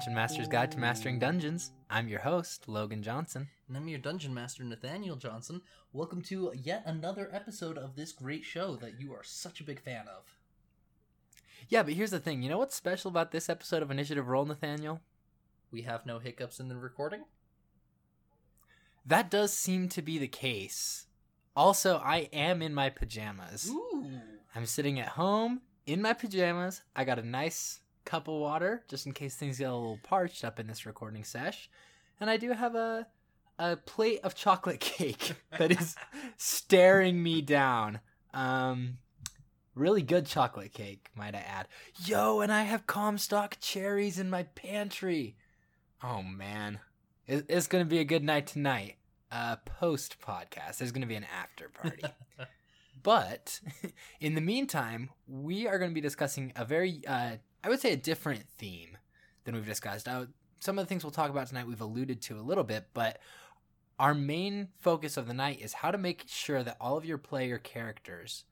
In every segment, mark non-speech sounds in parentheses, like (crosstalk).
Initiative Roll, a Dungeon Master's Guide to Mastering Dungeons. I'm your host, Logan Johnson. And I'm your dungeon master, Nathaniel Johnson. Welcome to yet another episode of this great show that you are such a big fan of. Yeah, but here's the thing you know what's special about this episode of Initiative Roll, Nathaniel? We have no hiccups in the recording. That does seem to be the case. Also, I am in my pajamas. Ooh. I'm sitting at home in my pajamas. I got a nice cup of water just in case things get a little parched up in this recording sesh. And I do have a a plate of chocolate (laughs) cake that is staring me down. Um really good chocolate cake, might I add. Yo, and I have Comstock cherries in my pantry. Oh man. It, it's going to be a good night tonight. Uh post podcast. There's going to be an after party. (laughs) But in the meantime, we are going to be discussing a very, uh, I would say, a different theme than we've discussed. Uh, some of the things we'll talk about tonight we've alluded to a little bit, but our main focus of the night is how to make sure that all of your player characters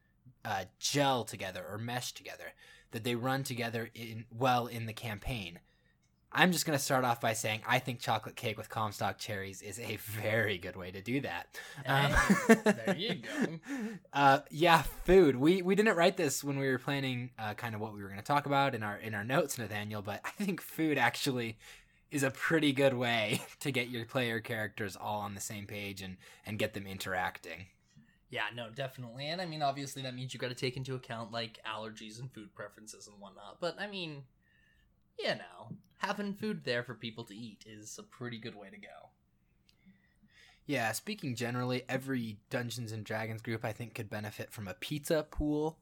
uh, gel together or mesh together, that they run together in well in the campaign. I'm just going to start off by saying I think chocolate cake with Comstock cherries is a very good way to do that. Um, there you go. (laughs) Uh, yeah, food. We we didn't write this when we were planning uh, kind of what we were going to talk about in our in our notes, Nathaniel. But I think food actually is a pretty good way (laughs) to get your player characters all on the same page and and get them interacting. Yeah, no, definitely. And I mean, obviously, that means you got to take into account like allergies and food preferences and whatnot. But I mean, you know, having food there for people to eat is a pretty good way to go. Yeah, speaking generally, every Dungeons and Dragons group I think could benefit from a pizza pool,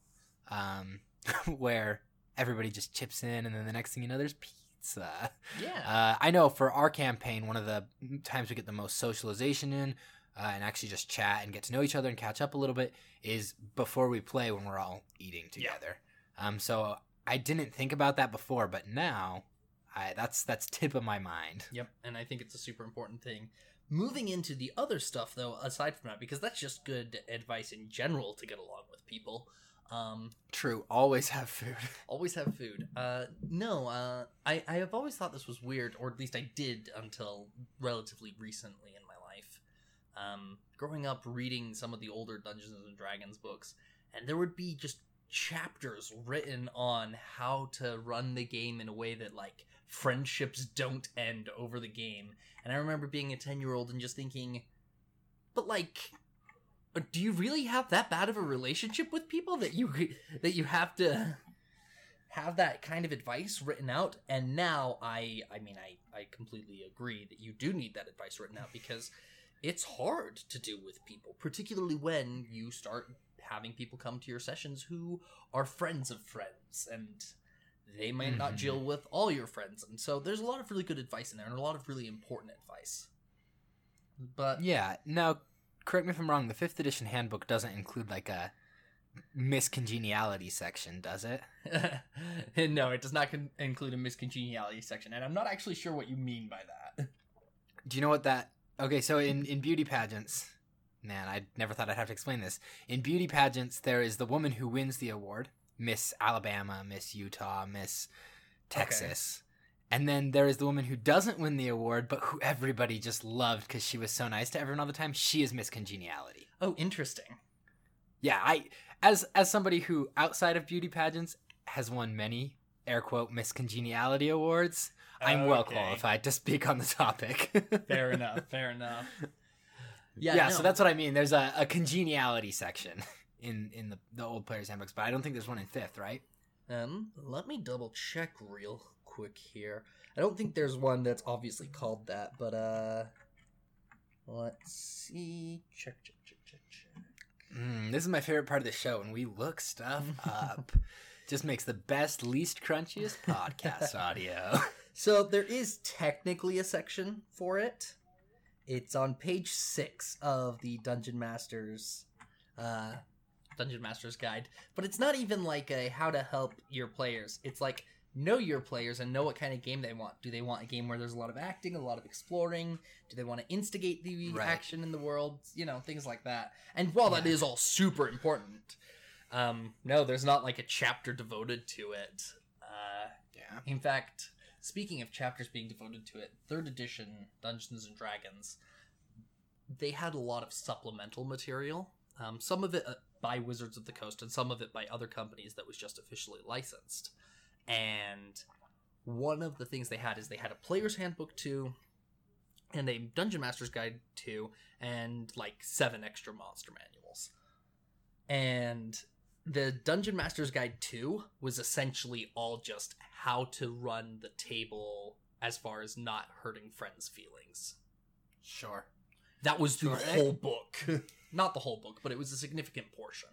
um, (laughs) where everybody just chips in, and then the next thing you know, there's pizza. Yeah. Uh, I know for our campaign, one of the times we get the most socialization in uh, and actually just chat and get to know each other and catch up a little bit is before we play when we're all eating together. Yeah. Um, so I didn't think about that before, but now I, that's that's tip of my mind. Yep, and I think it's a super important thing. Moving into the other stuff, though, aside from that, because that's just good advice in general to get along with people. Um, True, always have food. (laughs) always have food. Uh, no, uh, I I have always thought this was weird, or at least I did until relatively recently in my life. Um, growing up, reading some of the older Dungeons and Dragons books, and there would be just chapters written on how to run the game in a way that like friendships don't end over the game. And I remember being a ten year old and just thinking, but like uh, do you really have that bad of a relationship with people that you (laughs) that you have to have that kind of advice written out and now i i mean i i completely agree that you do need that advice written out because it's hard to do with people particularly when you start having people come to your sessions who are friends of friends and they might not Mhm. gel with all your friends and so there's a lot of really good advice in there and a lot of really important advice but Yeah. Now, correct me if I'm wrong. The fifth edition handbook doesn't include like a miscongeniality section, does it? (laughs) no, it does not con- include a miscongeniality section, and I'm not actually sure what you mean by that. Do you know what that? Okay, so in in beauty pageants, man, I never thought I'd have to explain this. In beauty pageants, there is the woman who wins the award, Miss Alabama, Miss Utah, Miss Texas. And then there is the woman who doesn't win the award, but who everybody just loved because she was so nice to everyone all the time. She is Miss Congeniality. Oh, interesting. Yeah, I as as somebody who outside of beauty pageants has won many air quote Miss Congeniality awards, I'm well qualified to speak on the topic. (laughs) Fair enough. Fair enough. Yeah, Yeah. so that's what I mean. There's a, a congeniality section (laughs) in in the, the old players handbooks, but I don't think there's one in fifth, right? Um, let me double check real quick here. I don't think there's one that's obviously called that, but uh, let's see. Check, check, check, check, check. Mm, this is my favorite part of the show when we look stuff (laughs) up. Just makes the best, least crunchiest podcast (laughs) audio. So there is technically a section for it. It's on page six of the Dungeon Masters, uh, Dungeon Masters Guide. But it's not even like a how to help your players. It's like know your players and know what kind of game they want. Do they want a game where there's a lot of acting, a lot of exploring? Do they want to instigate the Right. action in the world? You know, things like that. And while that Yeah. is all super important, um, no, there's not like a chapter devoted to it. Uh, yeah. in fact, speaking of chapters being devoted to it, third edition Dungeons and Dragons, they had a lot of supplemental material. Um, some of it uh, by Wizards of the Coast, and some of it by other companies that was just officially licensed. And one of the things they had is they had a player's handbook too, and a dungeon master's guide too, and like seven extra monster manuals. And the dungeon master's guide 2 was essentially all just how to run the table as far as not hurting friends' feelings. Sure. That was the Sure. whole book. (laughs) not the whole book, but it was a significant portion.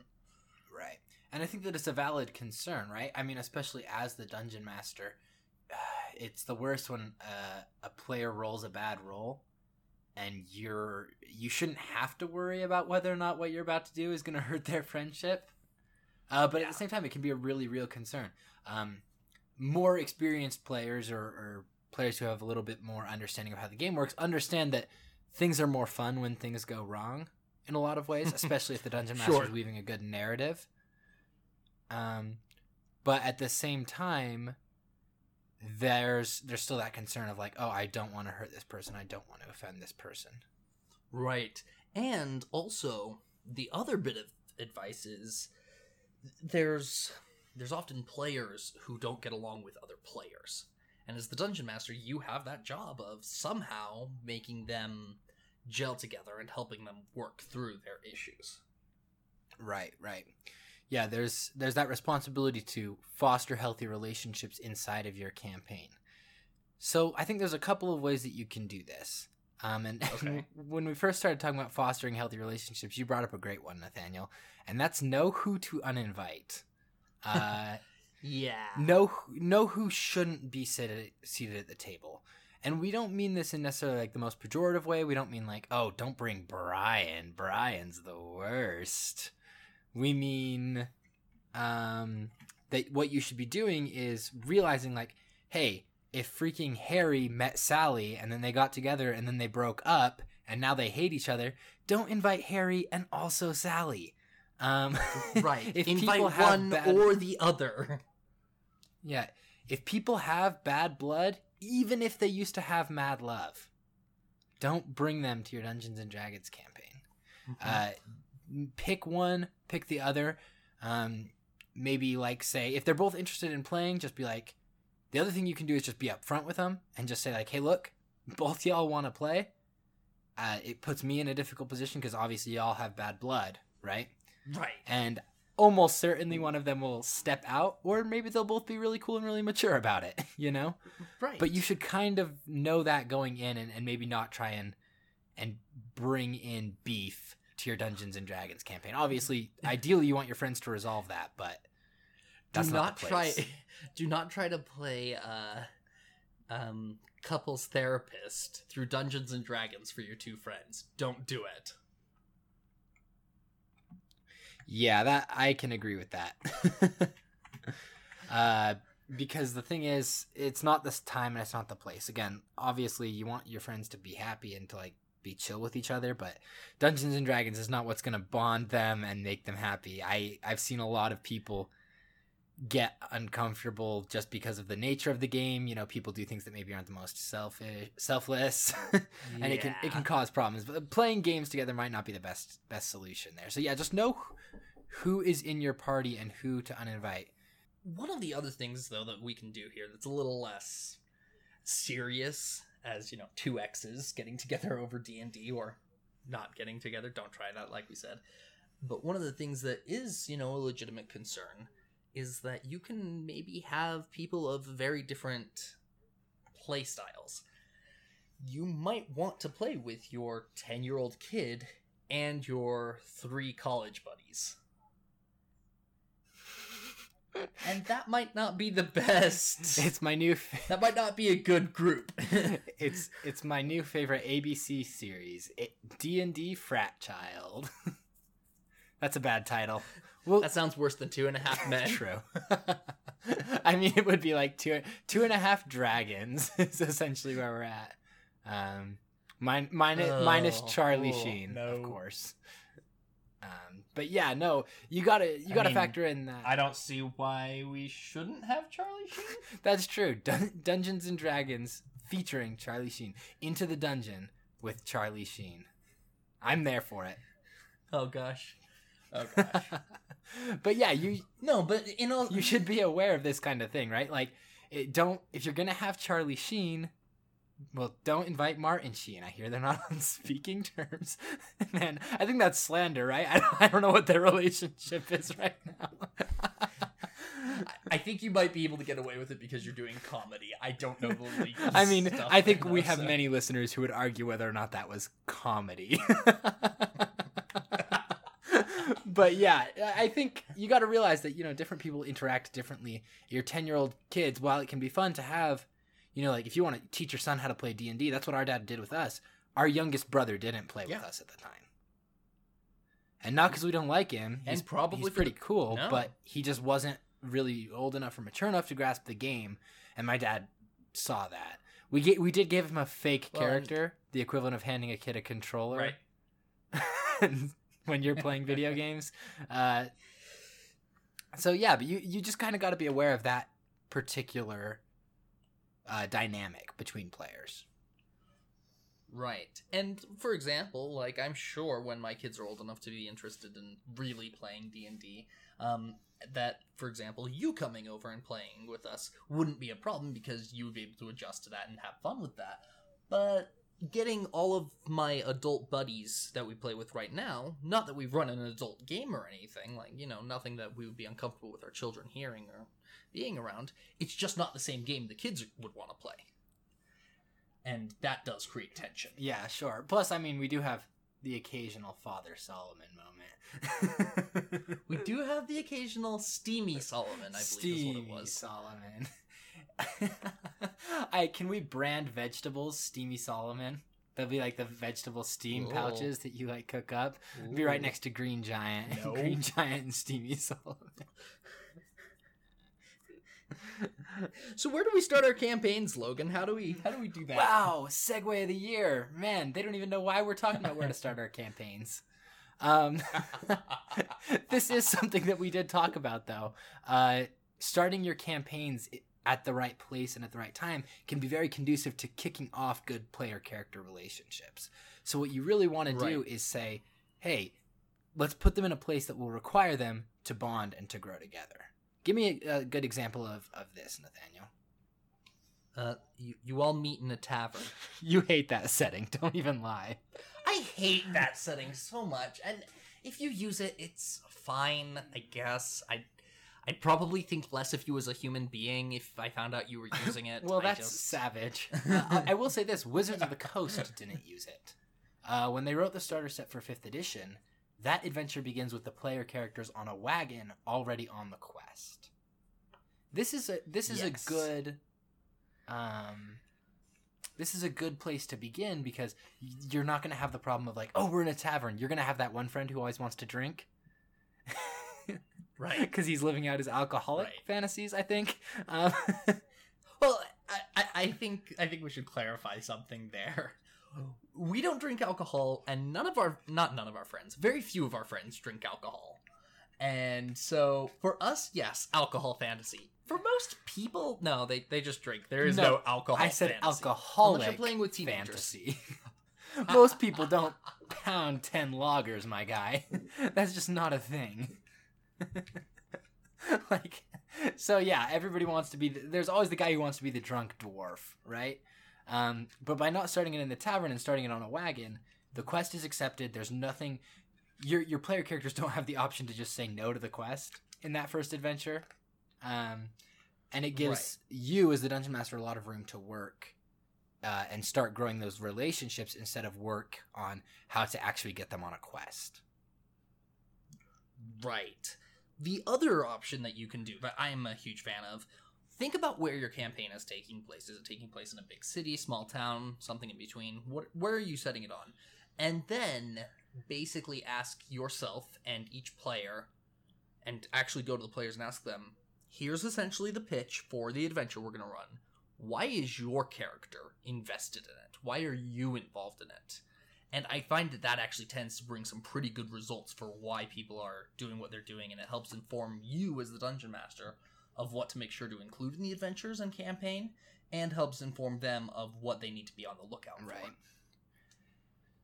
Right. And I think that it's a valid concern, right? I mean, especially as the dungeon master, (sighs) it's the worst when uh, a player rolls a bad roll and you're you shouldn't have to worry about whether or not what you're about to do is going (laughs) to hurt their friendship. Uh, but Yeah. at the same time, it can be a really real concern. Um, more experienced players or, or players who have a little bit more understanding of how the game works understand that things are more fun when things go wrong in a lot of ways, (laughs) especially if the dungeon master Sure. is weaving a good narrative. Um, but at the same time, there's there's still that concern of like, oh, I don't want to hurt this person. I don't want to offend this person. Right. And also, the other bit of advice is there's there's often players who don't get along with other players. And as the dungeon master, you have that job of somehow making them gel together and helping them work through their issues. Right, right. Yeah, there's there's that responsibility to foster healthy relationships inside of your campaign. So I think there's a couple of ways that you can do this. Um, and (laughs) Okay. when we first started talking about fostering healthy relationships, you brought up a great one, Nathaniel, and that's know who to uninvite. (laughs) Uh, Yeah. know who- know who shouldn't be seated seated at the table. And we don't mean this in necessarily like the most pejorative way. We don't mean like, oh, don't bring Brian. Brian's the worst. We mean um, that what you should be doing is realizing like, hey, if freaking Harry met Sally and then they got together and then they broke up and now they hate each other, don't invite Harry and also Sally. Um, (laughs) Right. if Invite people have one bad- or the other. (laughs) Yeah. If people have bad blood, even if they used to have mad love, don't bring them to your Dungeons and Dragons campaign. Uh, pick one, pick the other. Um, maybe like say if they're both interested in playing, just be like. The other thing you can do is just be upfront with them and just say like, "Hey, look, (laughs) both y'all want to play." Uh, it puts me in a difficult position because obviously y'all have bad blood, right? right. and almost certainly one of them will step out or maybe they'll both be really cool and really mature about it (laughs) you know Right. but you should kind of know that going in and, and maybe not try and and bring in beef to your dungeons and dragons campaign obviously (laughs) ideally you want your friends to resolve that but that's do not, not, the try (laughs) do not try to play uh um couples therapist through Dungeons and Dragons for your two friends. Don't do it. Yeah, that I can agree with that. (laughs) uh, because the thing is, it's not this time and it's not the place. Again, obviously, you want your friends to be happy and to like be chill with each other, but Dungeons and Dragons is not what's gonna bond them and make them happy. I I've seen a lot of people get uncomfortable just because of the nature of the game. You know, people do things that maybe aren't the most selfish, selfless, (laughs) and it can it can cause problems. But playing games together might not be the best best solution there. So yeah, just know who is in your party and who to uninvite. One of the other things though that we can do here that's a little less serious as, you know, two exes getting together (laughs) over D&D or not getting together, don't try that like we said. But one of the things that is, you know, a legitimate concern is that you can maybe have people of very different play styles. You might want to play with your 10-year-old kid and your three college buddies. And that might not be the best. It's my new fa- That might not be a good group. (laughs) it's it's my new favorite ABC series, D and D Frat Child. (laughs) That's a bad title. Well, that sounds worse than two and a half (laughs) men. True. (laughs) I mean, it would be like two two and a half dragons (laughs) is essentially where we're at. Um, mine, minus, minus Oh, Charlie oh, Sheen, no. of course. Um, but yeah, no, you gotta you gotta mean, factor in that. I don't see why we shouldn't have Charlie Sheen. That's true. Dun- Dungeons and Dragons featuring Charlie Sheen into the dungeon with Charlie Sheen. I'm there for it. Oh gosh. Oh gosh. (laughs) but yeah, you No, but in all you should be aware of this kind of thing, right? Like, it don't if you're gonna have Charlie Sheen, well, don't invite Martin Sheen. I hear they're not (laughs) on speaking terms. (laughs) Man, I think that's slander, right? I don't, I don't know what their relationship is right now. I think you might be able to get away with it because you're doing comedy. I don't know the legal I mean, I think right we now, have so- many listeners who would argue whether or not that was comedy. But yeah, I think you got to realize that you know different people interact differently. Your ten year old kids, while it can be fun to have, you know, like if you want to teach your son how to play D and D, that's what our dad did with us. Our youngest brother didn't play with us at the time, and not because we don't like him. And He's probably he's pretty cool, No. but he just wasn't really old enough or mature enough to grasp the game. And my dad saw that. We get, we did give him a fake Well, and- character, the equivalent of handing a kid a controller Right. (laughs) (laughs) when you're playing video (laughs) games. Uh, so yeah, but you you just kind of got to be aware of that particular uh, dynamic between players. Right. And for example, like I'm sure when my kids are old enough to be interested in really playing D&D, um that for example, you coming over and playing with us wouldn't be a problem because you would be able to adjust to that and have fun with that. But getting all of my adult buddies that we play with right now, not that we run an adult game or anything, like, you know, nothing that we would be uncomfortable with our children hearing or being around, it's just not the same game the kids would want to play. And that does create tension. Yeah, sure. Plus, I mean, we do have the occasional Father Solomon moment. (laughs) We do have the occasional steamy Solomon, I believe Steamy is what it was. Solomon. (laughs) (laughs) I can we brand vegetables Steamy Solomon? That'd be like the vegetable steam Ooh. pouches that you like cook up. Be right next to Green Giant. (laughs) No. Green Giant and Steamy Solomon. (laughs) So where do we start our campaigns, Logan? How do we how do we do that? Wow, segue of the year. Man, they don't even know why we're talking about where to start our campaigns. Um, this is something that we did talk about, though. Uh, starting your campaigns i- at the right place and at the right time can be very conducive to kicking off good player character relationships. So, what you really want to do is say, hey, let's put them in a place that will require them to bond and to grow together. Give me a, a good example of, of this, Nathaniel. Uh, you, you all meet in a tavern. (laughs) You hate that setting. Don't even lie. I hate that setting so much, and if you use it, it's fine, I guess. I I'd probably think less of you as a human being if I found out you were (laughs) using it. Well, I that's just- savage. (laughs) Uh, I, I will say this: Wizards of the Coast (laughs) didn't use it. Uh, when they wrote the starter set for Fifth Edition, that adventure begins with the player characters on a wagon already on the quest. This is a this is Yes. a good, um, this is a good place to begin because you're not going to have the problem of like, oh, we're in a tavern. You're going to have that one friend who always wants to drink. Right. (laughs) because he's living out his alcoholic Right. fantasies. I think. Um, (laughs) Well, I, I, think I think we should clarify something there. We don't drink alcohol, and none of our not none of our friends, very few of our friends drink alcohol. And so for us, yes, alcohol fantasy. For most people, no, they, they just drink. There is no, No, alcohol. I said fantasy. alcoholic Unless you're playing with teenagers. fantasy. (laughs) Most people don't pound 10 loggers, my guy. That's just not a thing. (laughs) like, so yeah, everybody wants to be, the, there's always the guy who wants to be the drunk dwarf, right? Um, but by not starting it in the tavern and starting it on a wagon, the quest is accepted. There's nothing, your, your player characters (laughs) don't have the option to just say no to the quest in that first adventure. Um, and it gives you as the dungeon master a lot of room to work uh, and start growing those relationships instead of work on how to actually get them on a quest. Right. The other option that you can do, that I'm a huge fan of, think about where your campaign is taking place. Is it taking place in a big city, small town, something in between? What, where are you setting it on? And then basically ask yourself and each player, and actually go to the players and ask them, here's essentially the pitch for the adventure we're going to run. Why is your character invested in it? Why are you involved in it? And I find that that actually tends to bring some pretty good results for why people are doing what they're doing, and it helps inform you as the dungeon master of what to make sure to include in the adventures and campaign, and helps inform them of what they need to be on the lookout for. Right.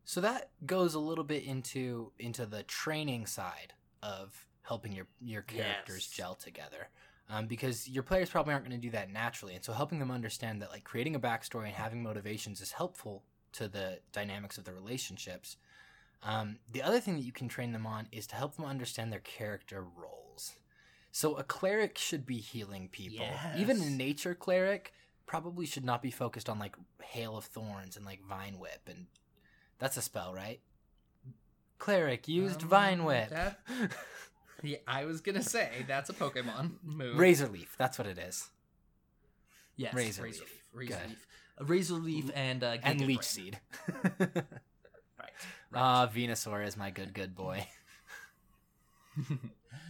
So that goes a little bit into into the training side of helping your your characters Yes. gel together. Um, because your players probably aren't going to do that naturally, and so helping them understand that like creating a backstory and having motivations is helpful to the dynamics of the relationships. Um, the other thing that you can train them on is to help them understand their character roles. So a cleric should be healing people. Even a nature cleric probably should not be focused on like hail of thorns and like vine whip and that's a spell, right? Cleric used Um, vine whip. that- (laughs) Yeah, I was gonna say that's a Pokemon move. Razor leaf, that's what it is. yes, Razor razor leaf. leaf, razor Good. leaf, razor leaf, and uh, and leech seed. (laughs) Right. (laughs) right. Ah, Venusaur is my good good boy. (laughs)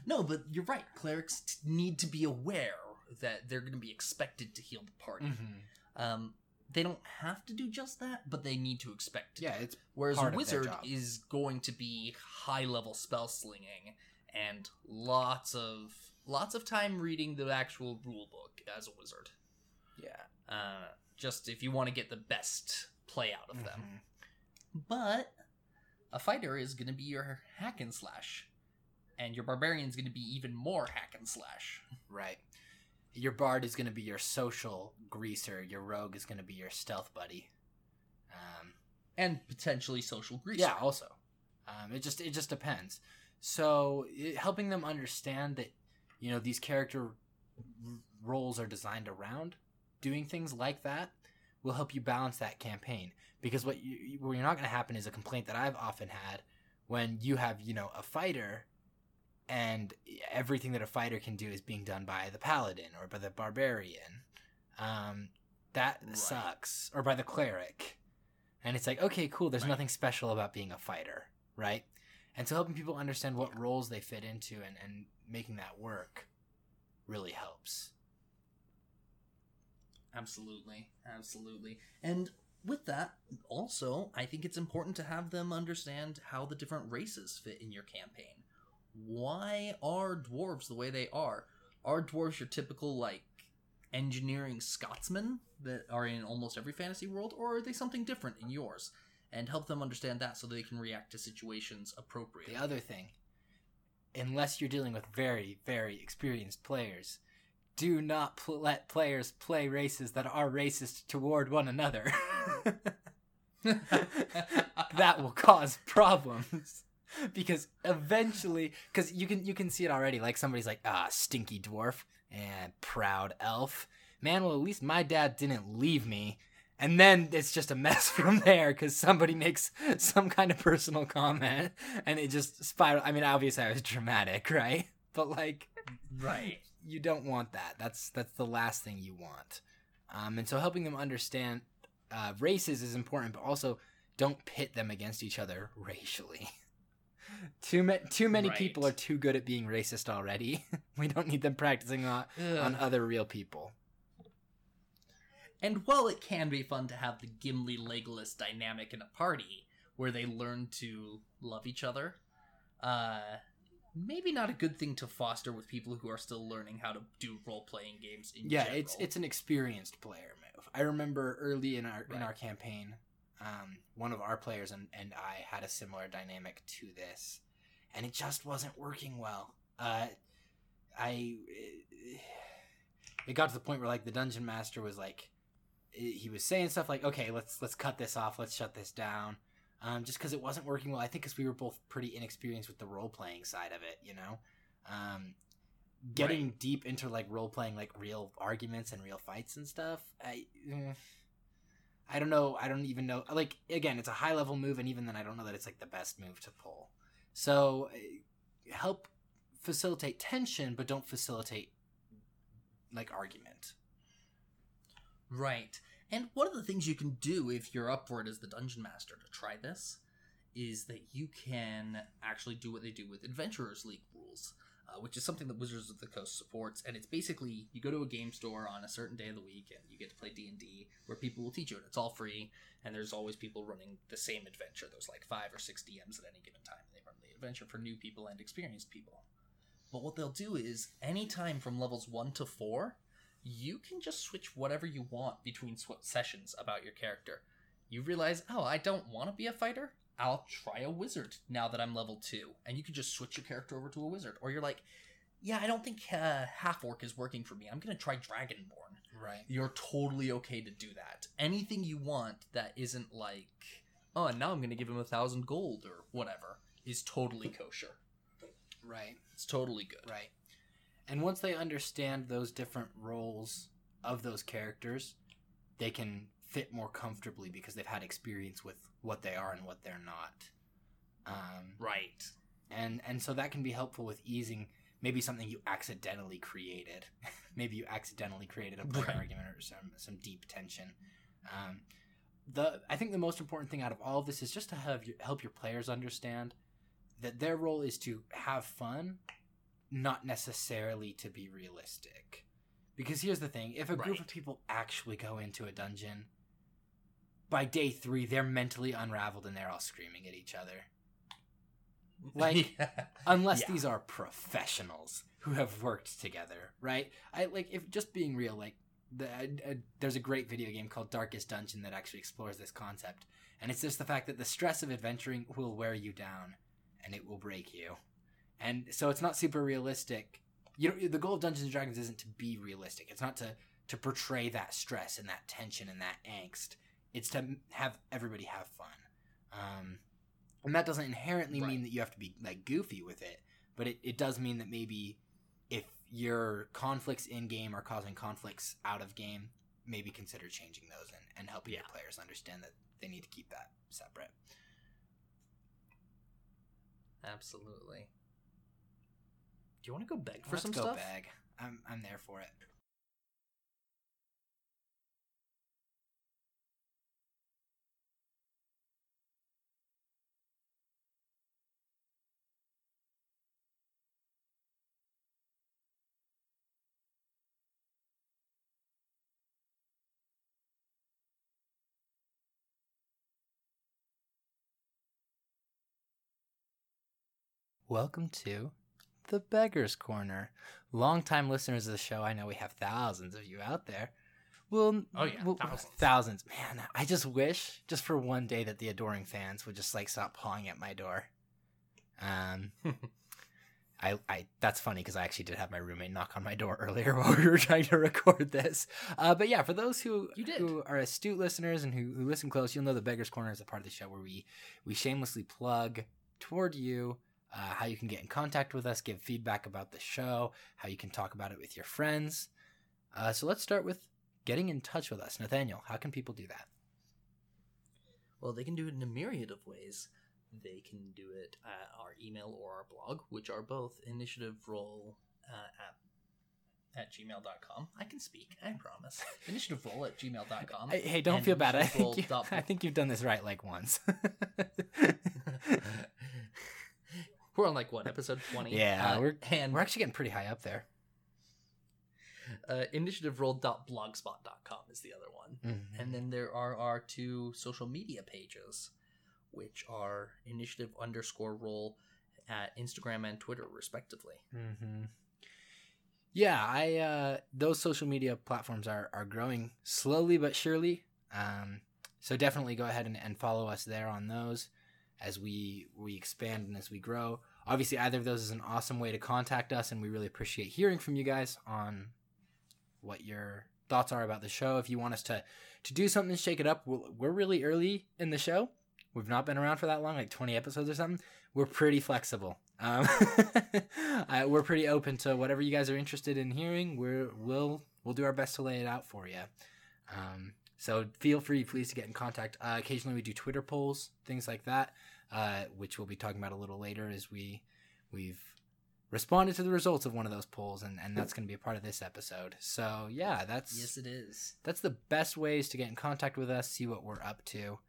no, but you're right. Clerics t- need to be aware that they're going to be expected to heal the party. Mm-hmm. Um, they don't have to do just that, but they need to expect to. Yeah, it's Whereas a wizard is going to be high level spell slinging and lots of lots of time reading the actual rule book as a wizard. yeah. Uh, just if you want to get the best play out of them. Mhm. But a fighter is going to be your hack and slash, and your barbarian is going to be even more hack and slash. Right. Your bard is going to be your social greaser. Your rogue is going to be your stealth buddy. Um, and potentially social greaser. Yeah, also. Um, it just it just depends. So it, helping them understand that you know these character r- roles are designed around doing things like that will help you balance that campaign. Because what you what you're not going to happen is a complaint that I've often had when you have you know a fighter and everything that a fighter can do is being done by the paladin or by the barbarian. Um, that Right. sucks. Or by the cleric. And it's like, okay, cool, there's Right. nothing special about being a fighter, right? And so helping people understand what roles they fit into and, and making that work really helps. Absolutely. Absolutely. And with that, also, I think it's important to have them understand how the different races fit in your campaign. Why are dwarves the way they are? Are dwarves your typical, like, engineering Scotsmen that are in almost every fantasy world, or are they something different in yours? And help them understand that so they can react to situations appropriately. The other thing, unless you're dealing with very, very experienced players, do not pl- let players play races that are racist toward one another. (laughs) that will cause problems because eventually because you can you can see it already like somebody's like ah stinky dwarf and proud elf man well at least my dad didn't leave me and then it's just a mess (laughs) from there because somebody makes some kind of personal comment and it just spiral i mean obviously i was dramatic (laughs) right but like right. You don't want that. That's that's the last thing you want. Um, and so helping them understand uh, races is important, but also don't pit them against each other (laughs) racially. too ma- too many people are too good at being racist already. (laughs) we don't need them practicing on, on other real people. And while it can be fun to have the Gimli Legolas dynamic in a party where they learn to love each other, uh, maybe not a good thing to foster with people who are still learning how to do role playing games. In yeah, general. it's it's an experienced player move. I remember early in our in our campaign, um, one of our players and, and I had a similar dynamic to this, and it just wasn't working well. Uh, I it got to the point where like the dungeon master was like he was saying stuff like okay let's let's cut this off let's shut this down um, just because it wasn't working well. I think because we were both pretty inexperienced with the role-playing side of it you know? Um, getting deep into like role-playing like real arguments and real fights and stuff i eh, i don't know. I don't even know. Like again it's a high level move and even then i don't know that it's like the best move to pull. So eh, help facilitate tension but don't facilitate like argument. Right. And one of the things you can do if you're up for it as the dungeon master to try this is that you can actually do what they do with Adventurers League rules. uh, which is something that Wizards of the Coast supports. And it's basically you go to a game store on a certain day of the week and you get to play D and D, where people will teach you and It's all free, and there's always people running the same adventure. There's like five or six DMs at any given time. They run the adventure for new people and experienced people. But what they'll do is anytime from levels one to four, you can just switch whatever you want between sw- sessions about your character. You realize, oh, I don't want to be a fighter. I'll try a wizard now that I'm level two, and you can just switch your character over to a wizard. Or you're like, yeah, I don't think uh, half orc is working for me. I'm gonna try dragonborn. Right. You're totally okay to do that. Anything you want that isn't like, oh, and now I'm gonna give him a thousand gold or whatever is totally kosher. Right. It's totally good. Right. And once they understand those different roles of those characters, they can fit more comfortably because they've had experience with what they are and what they're not. Um, Right. and and so that can be helpful with easing maybe something you accidentally created. (laughs) maybe you accidentally created a player Right. argument or some some deep tension. Um, the I think the most important thing out of all of this is just to have your, help your players understand that their role is to have fun, not necessarily to be realistic. Because here's the thing: if a group Right. of people actually go into a dungeon, by day three they're mentally unraveled and they're all screaming at each other Like, (laughs) Yeah. unless Yeah. these are professionals who have worked together right i like if just being real like the, uh, there's a great video game called darkest dungeon that actually explores this concept and it's just the fact that the stress of adventuring will wear you down and it will break you and so it's not super realistic. You know the goal of dungeons and dragons isn't to be realistic. It's not to to portray that stress and that tension and that angst. It's to have everybody have fun. Um and that doesn't inherently mean that you have to be like goofy with it but it, it does mean that maybe if your conflicts in game are causing conflicts out of game maybe consider changing those and, and helping your players understand that they need to keep that separate. Absolutely. Do you want to go beg for Let's some go stuff? bag i'm i'm there for it Welcome to the Beggar's Corner. Longtime listeners of the show, I know we have thousands of you out there. Well, Oh, yeah, well, thousands. thousands. Man, I just wish, just for one day, that the adoring fans would just like stop pawing at my door. Um, (laughs) I, I, that's funny because I actually did have my roommate knock on my door (laughs) earlier while we were trying to record this. Uh, but yeah, for those who who are astute listeners and who, who listen close, you'll know the Beggar's Corner is a part of the show where we we shamelessly plug toward you uh, how you can get in contact with us, give feedback about the show, how you can talk about it with your friends. Uh, so let's start with getting in touch with us. Nathaniel, how can people do that? Well, they can do it in a myriad of ways. They can do it at our email or our blog, which are both initiative roll uh, at at gmail.com. I can speak, I promise. (laughs) initiative roll at gmail.com. Hey, hey, don't feel bad. (laughs) I think, you, I think you've done this right like once. (laughs) We're on like what episode twenty? Yeah, Uh, we're- and We're actually getting pretty high up there. uh, initiativeroll.blogspot.com is the other one. And then there are our two social media pages, which are initiative underscore roll at Instagram and Twitter, respectively. hmm Yeah, I uh, those social media platforms are are growing slowly but surely. Um, so definitely go ahead and, and follow us there on those as we we expand and as we grow. Obviously, either of those is an awesome way to contact us, and we really appreciate hearing from you guys on what your thoughts are about the show. If you want us to to do something, shake it up. We're, really early in the show. We've not been around for that long, like twenty episodes or something. We're pretty flexible. Um, (laughs) uh, we're pretty open to whatever you guys are interested in hearing. We're we'll we'll do our best to lay it out for you. Um, so feel free, please, to get in contact. Uh, occasionally, we do Twitter polls, things like that, uh, which we'll be talking about a little later as we we've responded to the results of one of those polls, and, and that's going to be a part of this episode. So yeah, that's Yes, it is. that's the best ways to get in contact with us, see what we're up to.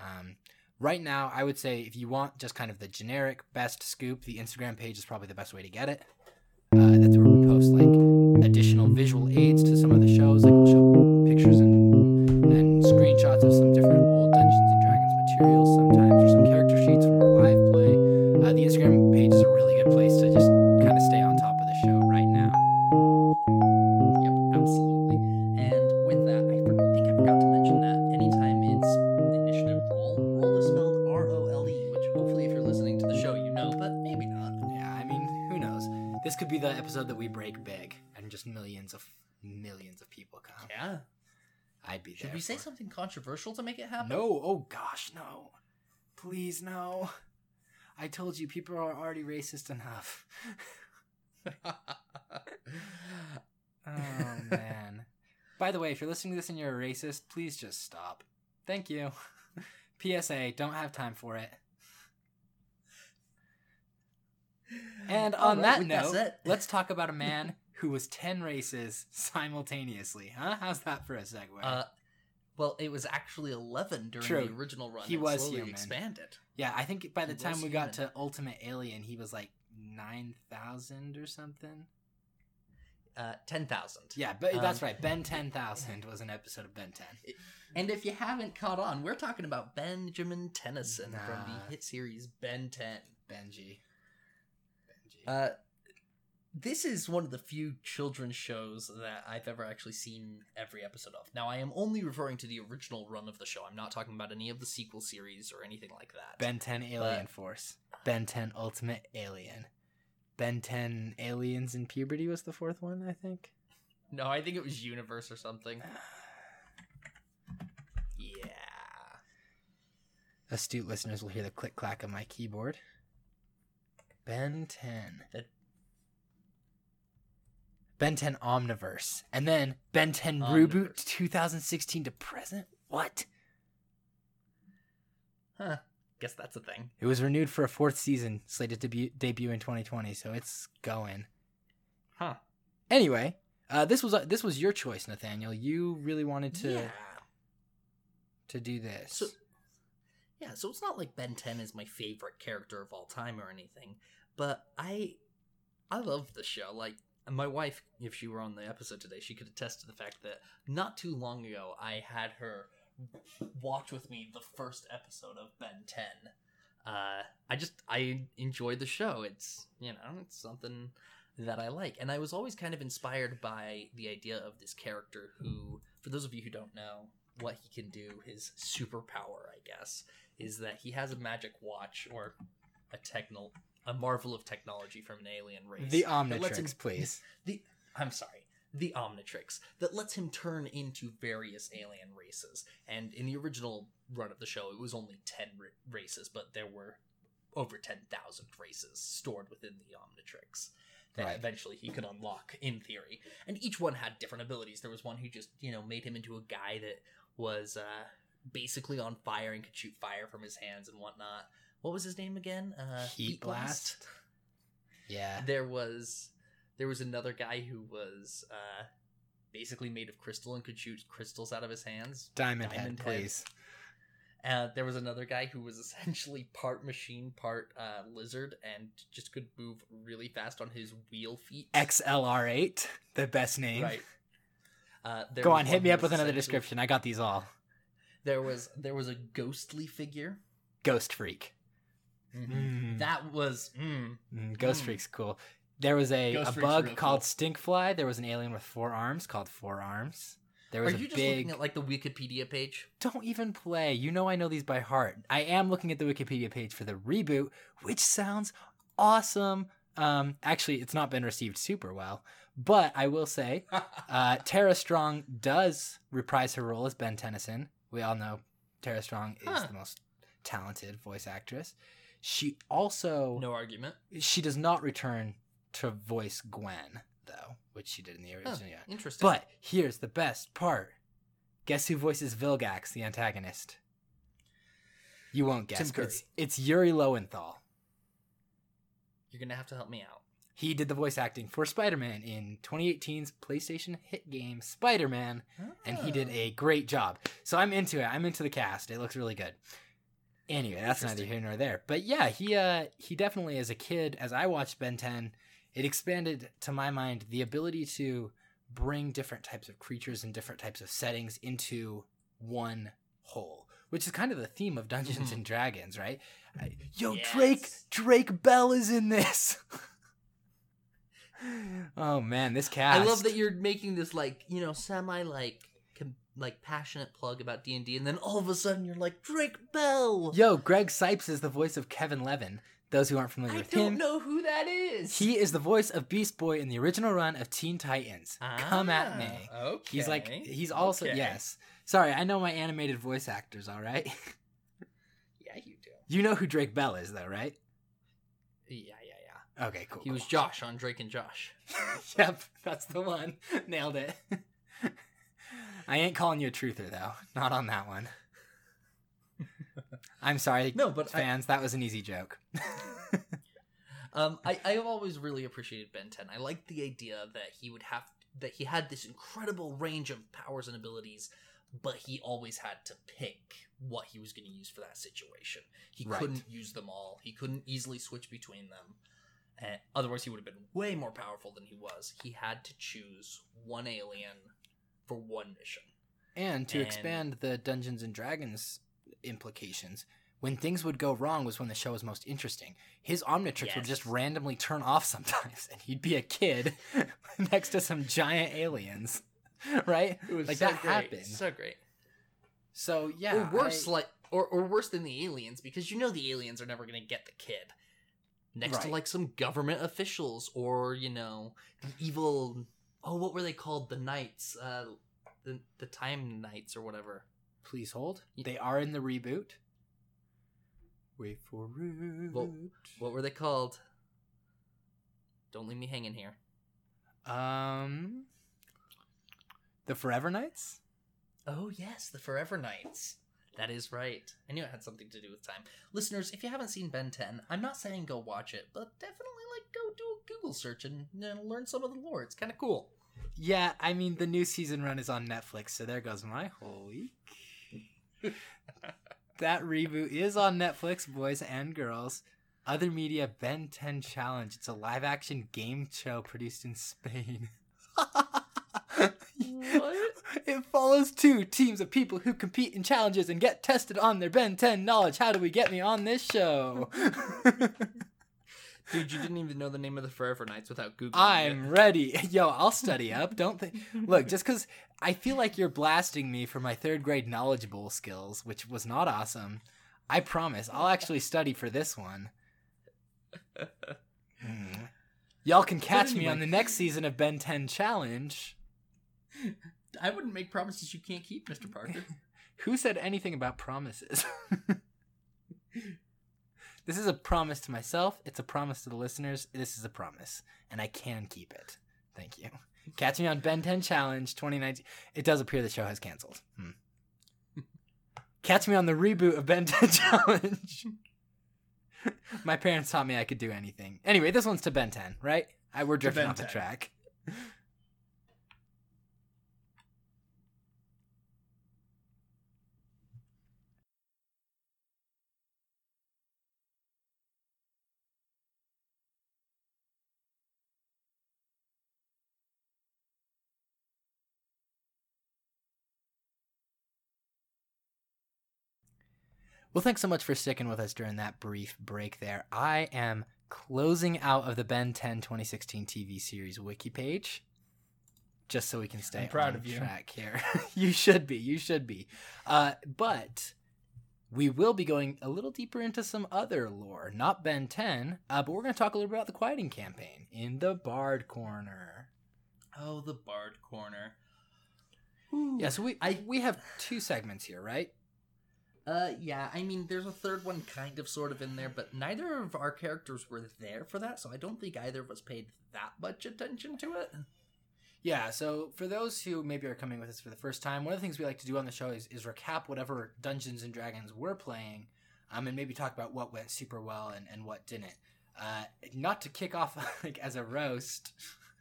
Um, right now, I would say if you want just kind of the generic best scoop, the Instagram page is probably the best way to get it. Uh, that's where we post like additional visual aids to some of the shows. Like I'd be Should there. we say for something controversial to make it happen? No, oh gosh, no. Please, no. I told you people are already racist enough. (laughs) Oh man. By the way, if you're listening to this and you're a racist, please just stop. Thank you. (laughs) PSA, don't have time for it. And on right, that note, (laughs) let's talk about a man who was 10 races simultaneously. Huh? How's that for a segue? Uh, well, it was actually 11 during True. the original run. He It was slowly human. expanded. yeah, I think by the he time we got to Ultimate Alien, he was like 9,000 or something. Uh, 10,000. Yeah, but Um, that's right. Ben 10,000 was an episode of Ben 10. And if you haven't caught on, we're talking about Benjamin Tennyson from the hit series Ben 10. Benji. Benji. Uh, this is one of the few children's shows that I've ever actually seen every episode of. Now, I am only referring to the original run of the show. I'm not talking about any of the sequel series or anything like that. Ben 10 Alien But- Force. Ben 10 Ultimate Alien. Ben 10 Aliens in Puberty was the fourth one, I think. No, I think it was Universe or something. (sighs) Yeah. Astute listeners will hear the click clack of my keyboard. Ben 10. That- Ben 10 Omniverse. And then Ben 10 Omniverse. Reboot 2016 to present? What? Huh. Guess that's a thing. It was renewed for a fourth season, slated to be- debut in 2020, so it's going. Huh. Anyway, uh, this was uh, this was your choice, Nathaniel. You really wanted to yeah. to do this. So, yeah, so it's not like Ben 10 is my favorite character of all time or anything, but I I love the show. Like my wife, if she were on the episode today, she could attest to the fact that not too long ago I had her watch with me the first episode of Ben 10. Uh, I just I enjoyed the show. It's you know it's something that I like, and I was always kind of inspired by the idea of this character who, for those of you who don't know, what he can do, his superpower, I guess, is that he has a magic watch or a techno a marvel of technology from an alien race. the lets him- Omnitrix, please. The I'm sorry, the Omnitrix that lets him turn into various alien races. And in the original run of the show, it was only ten ra- races, but there were over ten thousand races stored within the Omnitrix that Right. eventually he could unlock in theory. And each one had different abilities. There was one who just you know made him into a guy that was uh, basically on fire and could shoot fire from his hands and whatnot. What was his name again? Uh, Heat Blast. Yeah. there was there was another guy who was uh basically made of crystal and could shoot crystals out of his hands Diamond, Diamond Head, Head. please. uh there was another guy who was (laughs) essentially part machine part uh lizard and just could move really fast on his wheel feet XLR8, the best name. right uh there Go on, hit me up with another description. I got these all. there was there was a ghostly figure Ghost Freak. Mm. that was mm, Mm, Ghost Mm. Freak's cool. There was a, Ghost a bug called cool. Stinkfly. There was an alien with four arms called Four Arms. There are was you a just big. looking at like the wikipedia page Don't even play. You know I know these by heart. I am looking at the Wikipedia page for the reboot, which sounds awesome. Um, actually, it's not been received super well, but I will say (laughs) uh, Tara Strong does reprise her role as Ben Tennyson. We all know Tara Strong is Huh. the most talented voice actress. She also no argument she does not return to voice Gwen though, which she did in the original. interesting But here's the best part. Guess who voices Vilgax, the antagonist? You won't guess. Tim but It's, Curry. it's Yuri Lowenthal. you're gonna have to help me out He did the voice acting for Spider-Man in 2018's PlayStation hit game Spider-Man, and he did Ah. a great job. So I'm into it. I'm into the cast. It looks really good. Anyway, that's neither here nor there. But yeah, he uh he definitely as a kid, as I watched Ben 10, it expanded to my mind the ability to bring different types of creatures and different types of settings into one whole which is kind of the theme of dungeons Mhm. and dragons right I- yo Yes. drake drake bell is in this (laughs) oh man this cast I love that you're making this like you know semi like like passionate plug about D and D, and then all of a sudden you're like Drake Bell. yo greg Cipes is the voice of kevin levin those who aren't familiar I with don't him know who that is. he is the voice of beast boy in the original run of teen titans come at Ah, me Okay. He's like he's also Okay. yes. Sorry, I know my animated voice actors, all right? (laughs) Yeah, you do. you know who Drake Bell is though, right? Yeah, yeah, yeah. Okay, cool. He was. Josh on Drake and Josh. (laughs) yep, that's the one. (laughs) Nailed it. I ain't calling you a truther though. Not on that one. (laughs) I'm sorry, No, but I, fans. that was an easy joke. (laughs) um, I I've always really appreciated Ben 10. I liked the idea that he would have that he had this incredible range of powers and abilities, but he always had to pick what he was going to use for that situation. He Right. couldn't use them all. He couldn't easily switch between them. And otherwise, he would have been way more powerful than he was. He had to choose one alien for one mission. and to And- expand the Dungeons and Dragons implications, when things would go wrong was when the show was most interesting. His Omnitrix would just randomly turn off (laughs) sometimes, and he'd be a kid (laughs) next to some giant aliens, (laughs) right? It was like so that great. happened. So great. So yeah, or worse, I- like or, or worse than the aliens, because you know the aliens are never gonna get the kid. Next to like some government officials or, you know, the evil oh, what were they called? The knights, uh the the time knights or whatever. please hold. They are in the reboot. Wait for it. Well, What were they called? Don't leave me hanging here. um, the Forever Knights. Oh yes, the Forever Knights. That is right. I knew it had something to do with time. Listeners, if you haven't seen Ben 10, I'm not saying go watch it, but definitely like go do a Google search and you know, learn some of the lore. It's kind of cool. Yeah, I mean the new season run is on Netflix, so there goes my whole week. that reboot is on Netflix, boys and girls. Other media Ben 10 Challenge. It's a live action game show produced in Spain. What? It follows two teams of people who compete in challenges and get tested on their Ben 10 knowledge. How do we get me on this show? (laughs) Dude, you didn't even know the name of the Forever Knights without Googling I'm ready. (laughs) Yo, I'll study up. Don't think. Look, just because I feel like you're blasting me for my third grade knowledge bowl skills, which was not awesome, I promise I'll actually study for this one. Hmm. (laughs) Y'all can catch me on the next season of Ben 10 Challenge. (laughs) I wouldn't make promises you can't keep, Mr. Parker. Who said anything about promises? This is a promise to myself. It's a promise to the listeners. This is a promise, and I can keep it. Thank you. Catch me on Ben 10 Challenge 2019. It does appear the show has canceled. Hmm. (laughs) Catch me on the reboot of Ben 10 (laughs) Challenge. (laughs) My parents taught me I could do anything. Anyway, this one's to Ben 10, right? I, we're drifting off the track. Well, thanks so much for sticking with us during that brief break there. I am closing out of the Ben 10 2016 TV series wiki page just so we can stay I'm proud on of you. track here. (laughs) you should be. You should be. Uh, but we will be going a little deeper into some other lore, not Ben 10, uh, but we're going to talk a little bit about the quieting campaign in the Bard Corner. oh, the Bard Corner. Yeah, so we I- we have two segments here, right? Uh, yeah, I mean, there's a third one kind of sort of in there, but neither of our characters were there for that, so I don't think either of us paid that much attention to it. Yeah, so for those who maybe are coming with us for the first time, one of the things we like to do on the show is, is recap whatever Dungeons and Dragons we're playing, um, and maybe talk about what went super well and, and what didn't. Uh, not to kick off (laughs) like as a roast,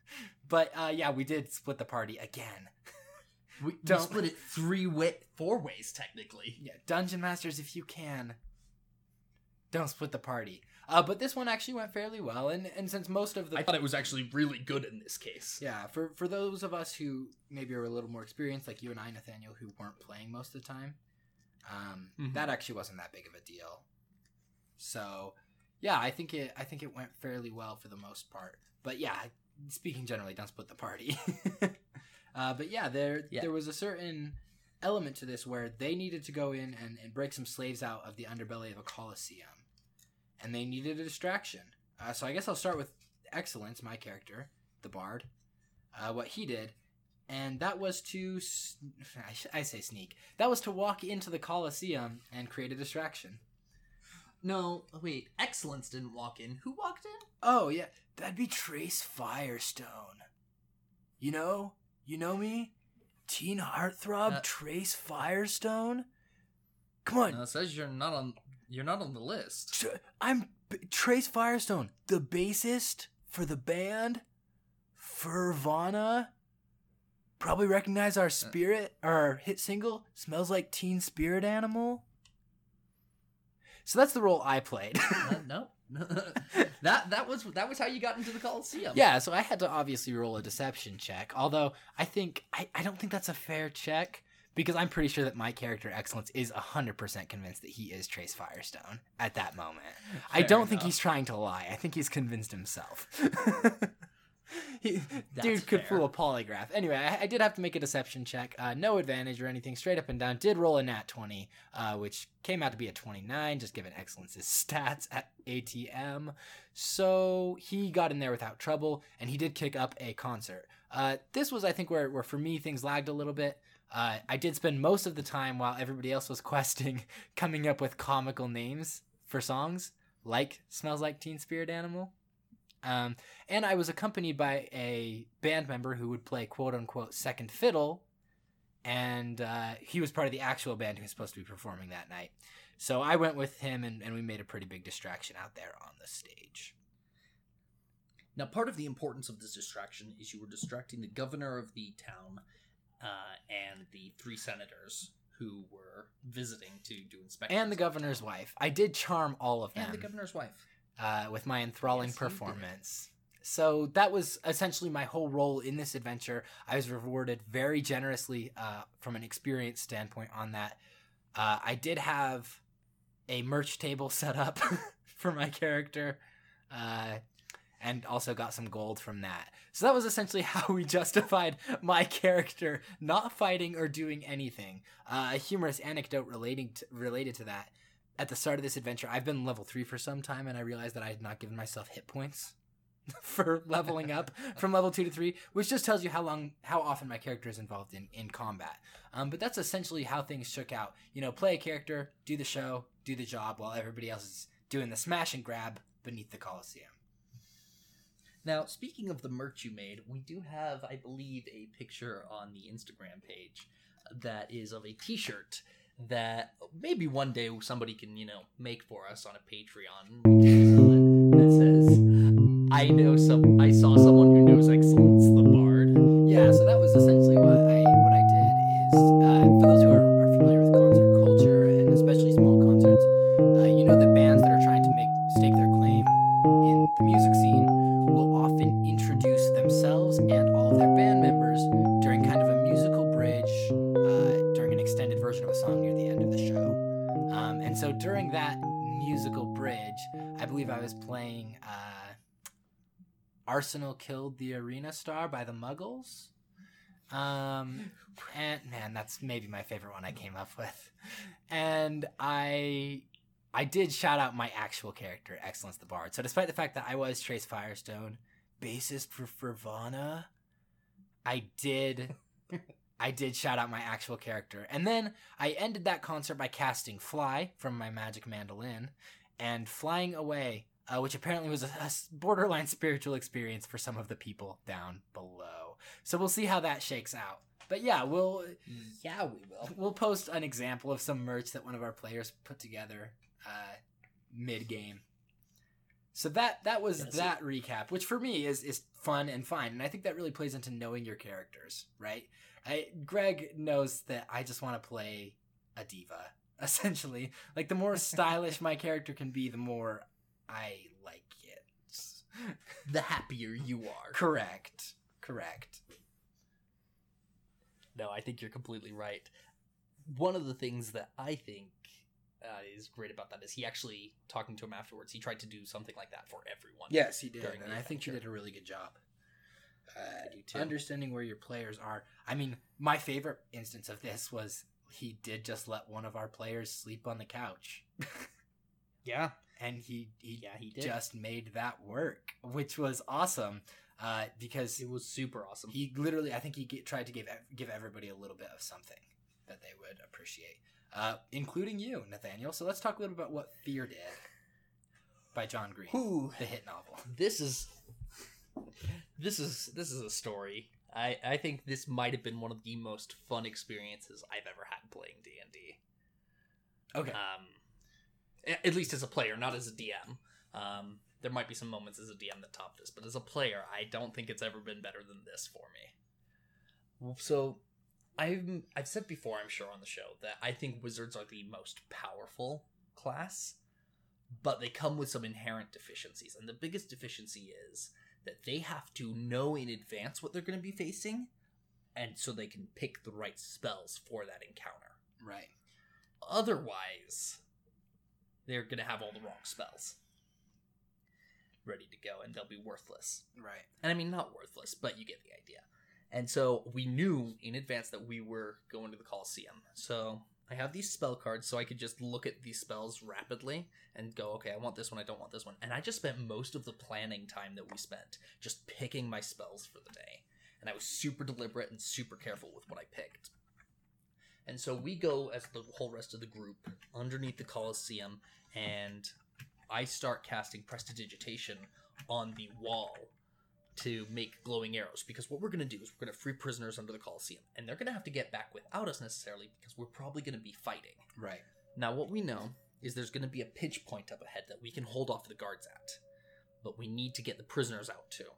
(laughs) but uh, yeah, we did split the party again. (laughs) We, we Don't- split it three way, four ways technically. Yeah, Dungeon Masters, if you can, don't split the party. Uh, but this one actually went fairly well, and and since most of the I thought it was actually really good in this case. yeah for for those of us who maybe are a little more experienced, like you and I, Nathaniel, who weren't playing most of the time, um, Mhm. that actually wasn't that big of a deal. So yeah, I think it I think it went fairly well for the most part. But yeah, speaking generally, don't split the party. (laughs) uh, but yeah, there Yeah. there was a certain element to this where they needed to go in and, and break some slaves out of the underbelly of a coliseum, and they needed a distraction. Uh, so I guess I'll start with Excellence, my character, the bard. Uh, what he did, and that was to I, sh- I say sneak. That was to walk into the coliseum and create a distraction. No, wait. Excellence didn't walk in. Who walked in? Oh yeah, that'd be Trace Firestone. You know, you know me, teen heartthrob Uh, Trace Firestone. Come on, No, it says you're not on. You're not on the list. Tr- I'm B- Trace Firestone, the bassist for the band Fervana. Probably recognize our spirit, our hit single, "Smells Like Teen Spirit Animal." So that's the role I played. (laughs) Uh, no. That that was that was how you got into the Coliseum. Yeah, so I had to obviously roll a deception check. Although I think I, I don't think that's a fair check because I'm pretty sure that my character excellence is 100% convinced that he is Trace Firestone at that moment. I don't think he's trying to lie. I think he's convinced himself. (laughs) (laughs) he, dude could fair. fool a polygraph. Anyway, I, I did have to make a deception check. Uh, no advantage or anything, straight up and down. Did roll a nat 20, uh, which came out to be a 29, just given Excellence's (laughs) stats at ATM. So he got in there without trouble, and he did kick up a concert. Uh, this was, I think, where, where for me things lagged a little bit. Uh, I did spend most of the time while everybody else was (laughs) questing coming up with comical names for songs, like Smells Like Teen Spirit Animal. Um, and I was accompanied by a band member who would play quote unquote second fiddle, and uh, he was part of the actual band who was supposed to be performing that night. So I went with him, and, and we made a pretty big distraction out there on the stage. Now, part of the importance of this distraction is you were distracting the governor of the town uh, and the three senators who were visiting to do inspections. And the governor's wife. I did charm all of them. and the governor's wife. Uh, with my enthralling Yes, performance. So that was essentially my whole role in this adventure. I was rewarded very generously uh, from an experience standpoint on that. Uh, I did have a merch table (laughs) set up (laughs) for my character, uh, and also got some gold from that. So that was essentially (laughs) how we justified my character not fighting or doing anything. Uh, a humorous anecdote relating to, related to that at the start of this adventure, I've been level three for some time, and I realized that I had not given myself hit points (laughs) for leveling up from level two to three, which just tells you how long, how often my character is involved in in combat. Um, but that's essentially how things shook out. You know, play a character, do the show, do the job, while everybody else is doing the smash and grab beneath the Coliseum. Now, speaking of the merch you made, we do have, I believe, a picture on the Instagram page that is of a T-shirt that maybe one day somebody can, you know, make for us on a Patreon. (laughs) That says, "I know some. I saw someone who knows excellence, the bard." Yeah, so that was essentially what Arsenal killed the arena star by the Muggles. Um, and man, that's maybe my favorite one I came up with. And I, I did shout out my actual character, Excellence the Bard. So despite the fact that I was Trace Firestone, bassist for Fervana, I did, (laughs) I did shout out my actual character. And then I ended that concert by casting Fly from my magic mandolin and flying away uh, which apparently was a borderline (laughs) spiritual experience for some of the people down below. So we'll see how that shakes out. But yeah, we'll Yeah, we will. we'll post an example of some merch that one of our players put together uh, mid game. So that that was Yes. that recap, which for me is is fun and fine, and I think that really plays into knowing your characters, right? I, Greg knows that I just want to play a diva, (laughs) essentially. Like the more (laughs) stylish my character can be, the more I like it. (laughs) The happier you are. Correct. Correct. No, I think you're completely right. One of the things that I think uh, is great about that is he actually talking to him afterwards. He tried to do something like that for everyone. Yes, he did, and I think he did a really good job. I Uh, do too. understanding where your players are. I mean, my favorite instance of this was he did just let one of our players sleep on the couch, (laughs) Yeah, and he he yeah, he did. just made that work, which was awesome. Uh, because it was super awesome. he literally, I think he get, tried to give give everybody a little bit of something that they would appreciate, uh, including you, Nathaniel. So let's talk a little bit about what Fear did by John Green, Who? the hit novel. This is this is this is a story. I I think this might have been one of the most fun experiences I've ever had playing D and D. Okay, Um, at least as a player, not as a DM. Um, there might be some moments as a DM that top this, but as a player, I don't think it's ever been better than this for me. So, I've I've said before, I'm sure on the show that I think wizards are the most powerful class, but they come with some inherent deficiencies, and the biggest deficiency is that they have to know in advance what they're going to be facing, and so they can pick the right spells for that encounter. right. Otherwise, they're going to have all the wrong spells ready to go and they'll be worthless. Right. And I mean, not worthless, but you get the idea. And so we knew in advance that we were going to the Coliseum. So I have these spell cards so I could just look at these spells rapidly and go, okay, I want this one, I don't want this one. And I just spent most of the planning time that we spent just picking my spells for the day. And I was super deliberate and super careful with what I picked. And so we go as the whole rest of the group underneath the Coliseum, and I start casting Prestidigitation on the wall to make glowing arrows. Because what we're going to do is we're going to free prisoners under the Coliseum, and they're going to have to get back without us necessarily because we're probably going to be fighting. Right. Now, what we know is there's going to be a pinch point up ahead that we can hold off the guards at, but we need to get the prisoners out too.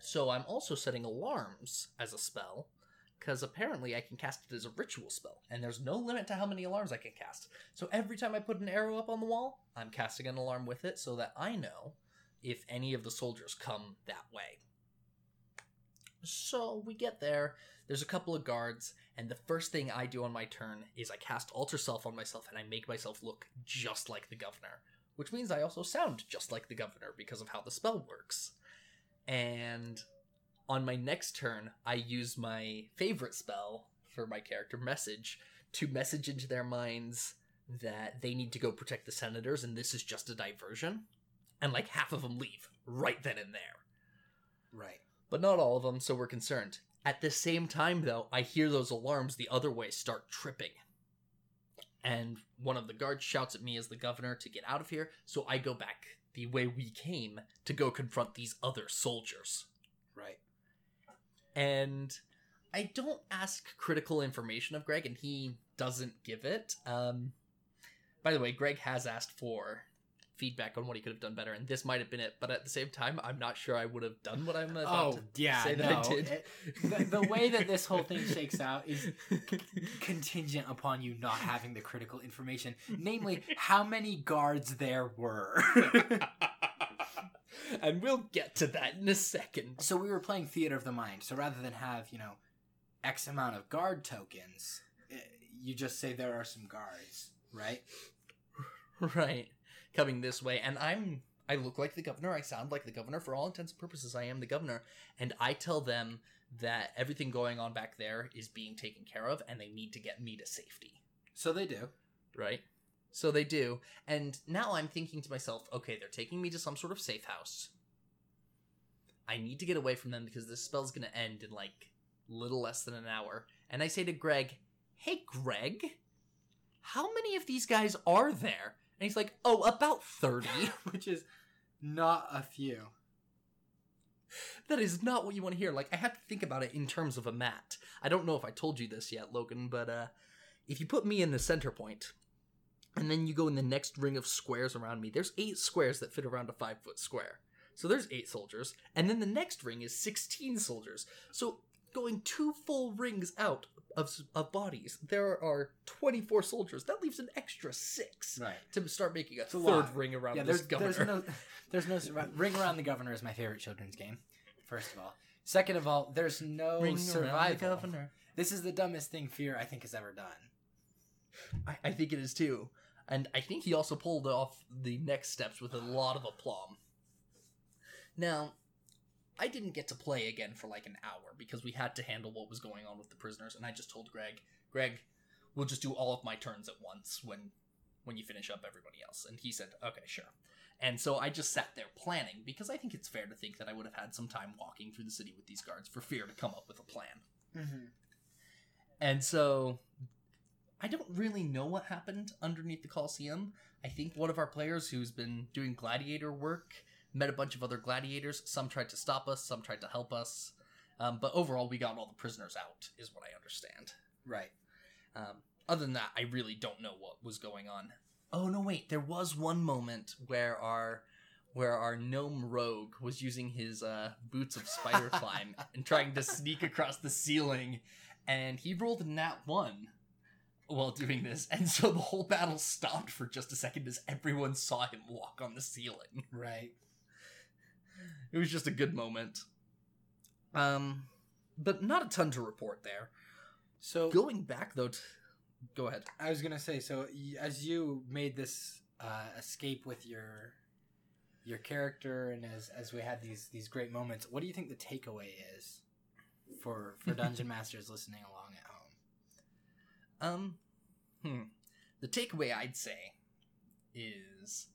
So I'm also setting alarms as a spell, because apparently I can cast it as a ritual spell, and there's no limit to how many alarms I can cast. So every time I put an arrow up on the wall, I'm casting an alarm with it so that I know if any of the soldiers come that way. So we get there, there's a couple of guards, and the first thing I do on my turn is I cast Alter Self on myself and I make myself look just like the governor, which means I also sound just like the governor because of how the spell works. And on my next turn, I use my favorite spell for my character, Message, to message into their minds that they need to go protect the senators and this is just a diversion. And like half of them leave right then and there Right. but not all of them, so we're concerned. At the same time, though, I hear those alarms the other way start tripping. And one of the guards shouts at me as the governor to get out of here, so I go back the way we came to go confront these other soldiers. Right. And I don't ask critical information of Greg, and he doesn't give it. Um, by the way, Greg has asked for feedback on what he could have done better, and this might have been it. But at the same time, I'm not sure I would have done what I'm about Oh to yeah. say no. that I did. It- the, the way that this whole thing shakes out is contingent upon you not having the critical information, namely how many guards there were. (laughs) and we'll get to that in a second. so we were playing theater of the mind. So rather than have you know x amount of guard tokens, eh, you just say there are some guards, right? (laughs) Right. Coming this way, and I'm I look like the governor, I sound like the governor for all intents and purposes. I am the governor, and I tell them that everything going on back there is being taken care of and they need to get me to safety. So they do. Right? So they do. And now I'm thinking to myself, okay, they're taking me to some sort of safe house. I need to get away from them because this spell's going to end in like little less than an hour. And I say to Greg, "Hey Greg, how many of these guys are there?" And he's like, "Oh, about 30." (laughs) Which is not a few. that is not what you want to hear. Like I have to think about it in terms of a mat. I don't know if I told you this yet, Logan, but uh if you put me in the center point, and then you go in the next ring of squares around me, there's eight squares that fit around a five foot square. So there's eight soldiers, and then the next ring is 16 soldiers. So going two full rings out of, of bodies. There are 24 soldiers. That leaves an extra six Right. to start making a a third lot. ring around Yeah, this there's governor. there's no there's no ring around the governor is my favorite children's game. First of all, second of all, there's no Ring around the survival. governor. This is the dumbest thing Fear I think has ever done. I, I think it is too. And I think he also pulled off the next steps with a lot of aplomb. Now, I didn't get to play again for like an hour because we had to handle what was going on with the prisoners, and I just told Greg, Greg, we'll just do all of my turns at once when when you finish up everybody else. And he said, Okay, sure. And so I just sat there planning because I think it's fair to think that I would have had some time walking through the city with these guards for fear to come up with a plan. Mm-hmm. And so I don't really know what happened underneath the Coliseum. I think one of our players who's been doing gladiator work met a bunch of other gladiators. Some tried to stop us, some tried to help us. Um, but overall, we got all the prisoners out, is what I understand. Right. Um, other than that, I really don't know what was going on. Oh no, wait, there was one moment where our where our gnome rogue was using his uh, boots of spider (laughs) climb and trying to sneak across the ceiling, and he rolled a nat one while doing this, and so the whole battle stopped for just a second as everyone saw him walk on the ceiling. Right. It was just a good moment. Um, but not a ton to report there. So Going back though, t- go ahead. I was gonna say, so as you made this uh, escape with your your character, and as as we had these these great moments, what do you think the takeaway is for for (laughs) dungeon masters listening along at home? Um, hmm. The takeaway I'd say is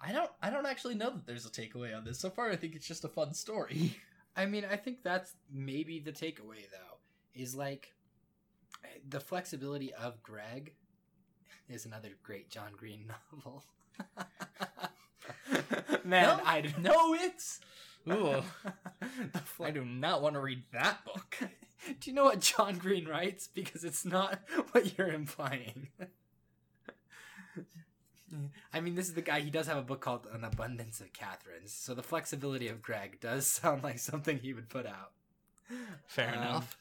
I don't I don't actually know that there's a takeaway on this. So far I think it's just a fun story. (laughs) I mean, I think that's maybe the takeaway though, is like the flexibility of Greg is another great John Green (laughs) novel. (laughs) Man, No, I know it's Ooh, I do not want to read that book. Do you know what John Green writes? Because it's not (laughs) what you're implying. I mean, this is the guy. He does have a book called An Abundance of Catherines. So the flexibility of Greg does (laughs) sound like something he would put out. Fair Um, enough.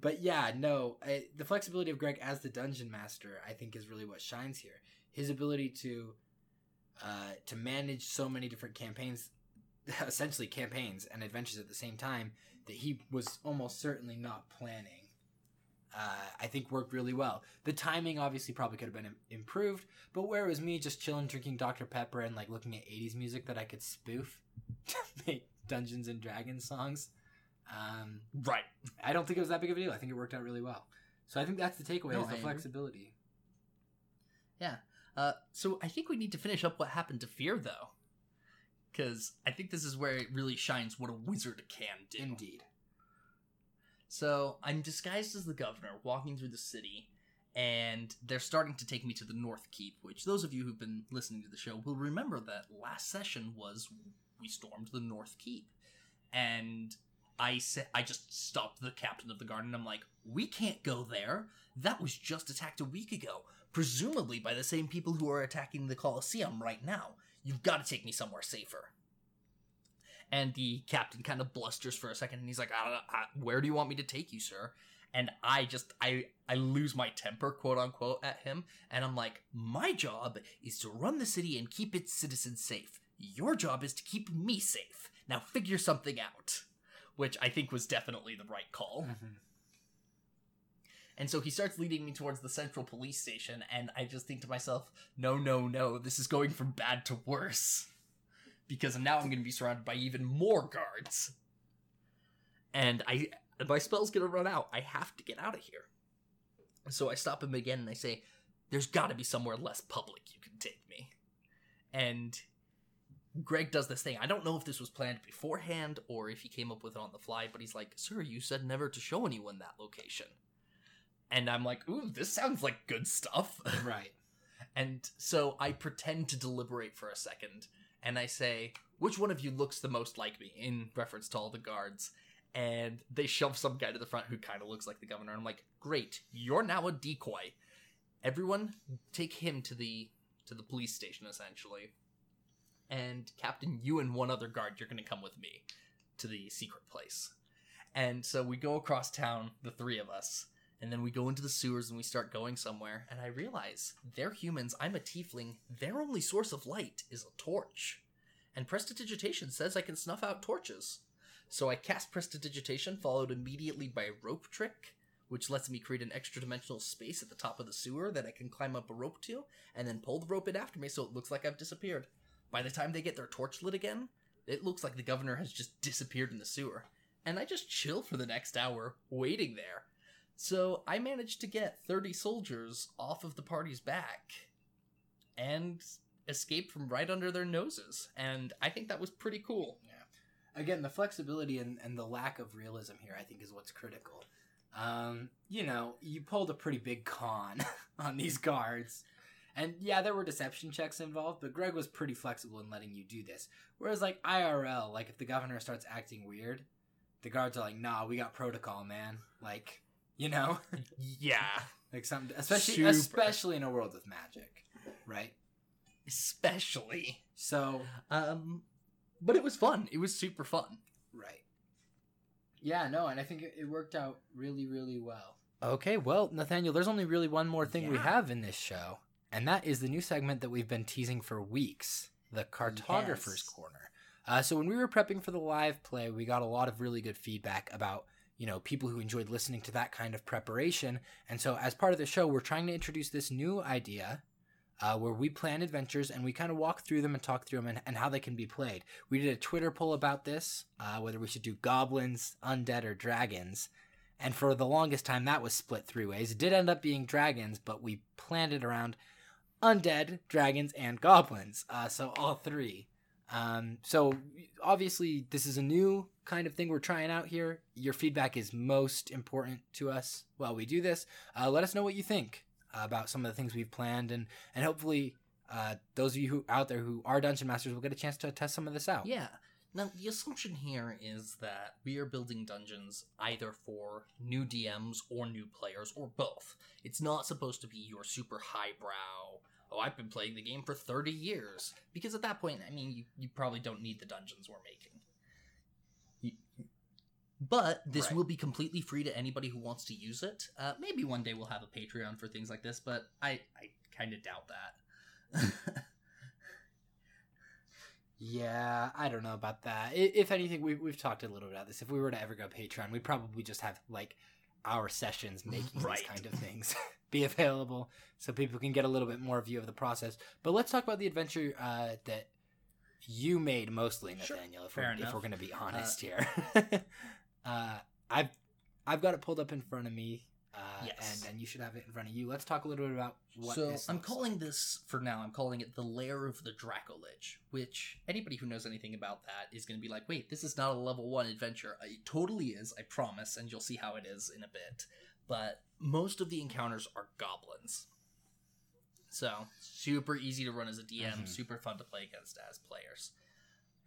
But yeah, no, I, the flexibility of Greg as the dungeon master, I think, is really what shines here. His ability to uh, to manage so many different campaigns, (laughs) essentially campaigns and adventures at the same time, that he was almost certainly not planning. Uh, I think worked really well. The timing obviously probably could have been im- improved, but where it was me just chilling, drinking Dr Pepper, and like looking at '80s music that I could spoof (laughs) to make Dungeons and Dragons songs. Um, Right. I don't think it was that big of a deal. I think it worked out really well. So I think that's the takeaway No, is the agree. flexibility. Yeah. Uh, so I think we need to finish up what happened to Fear though, because I think this is where it really shines what a wizard can do. Indeed. So I'm disguised as the governor, walking through the city, and they're starting to take me to the North Keep. Which those of you who've been listening to the show will remember that last session was we stormed the North Keep, and I said I just stopped the captain of the guard, and I'm like, we can't go there. That was just attacked a week ago, presumably by the same people who are attacking the Colosseum right now. You've got to take me somewhere safer. And the captain kind of blusters for a second, and he's like, I don't, I, "Where do you want me to take you, sir?" And I just, I, I lose my temper, quote unquote, at him, and I'm like, "My job is to run the city and keep its citizens safe. Your job is to keep me safe. Now figure something out." Which I think was definitely the right call. Mm-hmm. And so he starts leading me towards the central police station, and I just think to myself, no, no, no, this is going from bad to worse. Because now I'm going to be surrounded by even more guards. And I my spell's going to run out. I have to get out of here. So I stop him again and I say, there's got to be somewhere less public you can take me. And Greg does this thing. I don't know if this was planned beforehand or if he came up with it on the fly, but he's like, Sir, you said never to show anyone that location. And I'm like, Ooh, this sounds like good stuff. (laughs) Right. and so I pretend to deliberate for a second and I say, Which one of you looks the most like me? in reference to all the guards. And they shove some guy to the front who kind of looks like the governor. And I'm like, Great, you're now a decoy. Everyone take him to the to the police station essentially. And Captain, you and one other guard, you're gonna come with me to the secret place. And so we go across town, the three of us, and then we go into the sewers and we start going somewhere. And I realize they're humans, I'm a tiefling. Their only source of light is a torch. And Prestidigitation says I can snuff out torches. So I cast Prestidigitation, followed immediately by Rope Trick, which lets me create an extra dimensional space at the top of the sewer that I can climb up a rope to, and then pull the rope in after me so it looks like I've disappeared. By the time they get their torch lit again, it looks like the governor has just disappeared in the sewer. And I just chill for the next hour, waiting there. So I managed to get 30 soldiers off of the party's back and escape from right under their noses. And I think that was pretty cool. Yeah. Again, the flexibility and, and the lack of realism here, I think, is what's critical. Um, you know, you pulled a pretty big con (laughs) on these guards. And yeah, there were deception checks involved, but Greg was pretty flexible in letting you do this. Whereas, like IRL, like if the governor starts acting weird, the guards are like, "Nah, we got protocol, man." Like, you know, (laughs) Yeah. like something, especially Super. especially in a world with magic, right? Especially. So, Um, but it was fun. It was super fun. right. Yeah, no, and I think it, worked out really, really well. Okay, well, Nathaniel, there's only really one more thing we have in this show, and that is the new segment that we've been teasing for weeks the Cartographer's Yes. Corner. Uh, so, when we were prepping for the live play, we got a lot of really good feedback about you know people who enjoyed listening to that kind of preparation. And so as part of the show we're trying to introduce this new idea uh, where we plan adventures and we kind of walk through them and talk through them and, and how they can be played. We did a twitter poll about this uh, whether we should do goblins undead or dragons. And for the longest time that was split three ways. It did end up being dragons but we planned it around undead dragons and goblins uh, so all three. Um, so obviously this is a new kind of thing we're trying out here. Your feedback is most important to us while we do this. Uh, let us know what you think about some of the things we've planned, and and hopefully uh, those of you who out there who are dungeon masters will get a chance to test some of this out. Yeah. Now, the assumption here is that we are building dungeons either for new DMs or new players or both. It's not supposed to be your super highbrow, oh, I've been playing the game for 30 years. Because at that point, I mean, you, you probably don't need the dungeons we're making. But this Right. will be completely free to anybody who wants to use it. Uh, maybe one day we'll have a Patreon for things like this, but I, I kind of doubt that. Yeah, I don't know about that. If anything, we, we've talked a little bit about this. If we were to ever go Patreon, we'd probably just have like our sessions (laughs) making Right. these kind of things (laughs) be available so people can get a little bit more view of the process. But let's talk about the adventure uh, that you made mostly, Sure. Nathaniel. If, Fair we're, if we're going to be honest here, (laughs) uh, I've I've got it pulled up in front of me, uh, Yes. and and you should have it in front of you. Let's talk a little bit about what. so I'm calling like. this for now. I'm calling it the lair of the Dracolich, which anybody who knows anything about that is going to be like, "Wait, this is not a level one adventure." It totally is, I promise, and you'll see how it is in a bit. But most of the encounters are goblins, so super easy to run as a DM, Mhm. super fun to play against as players.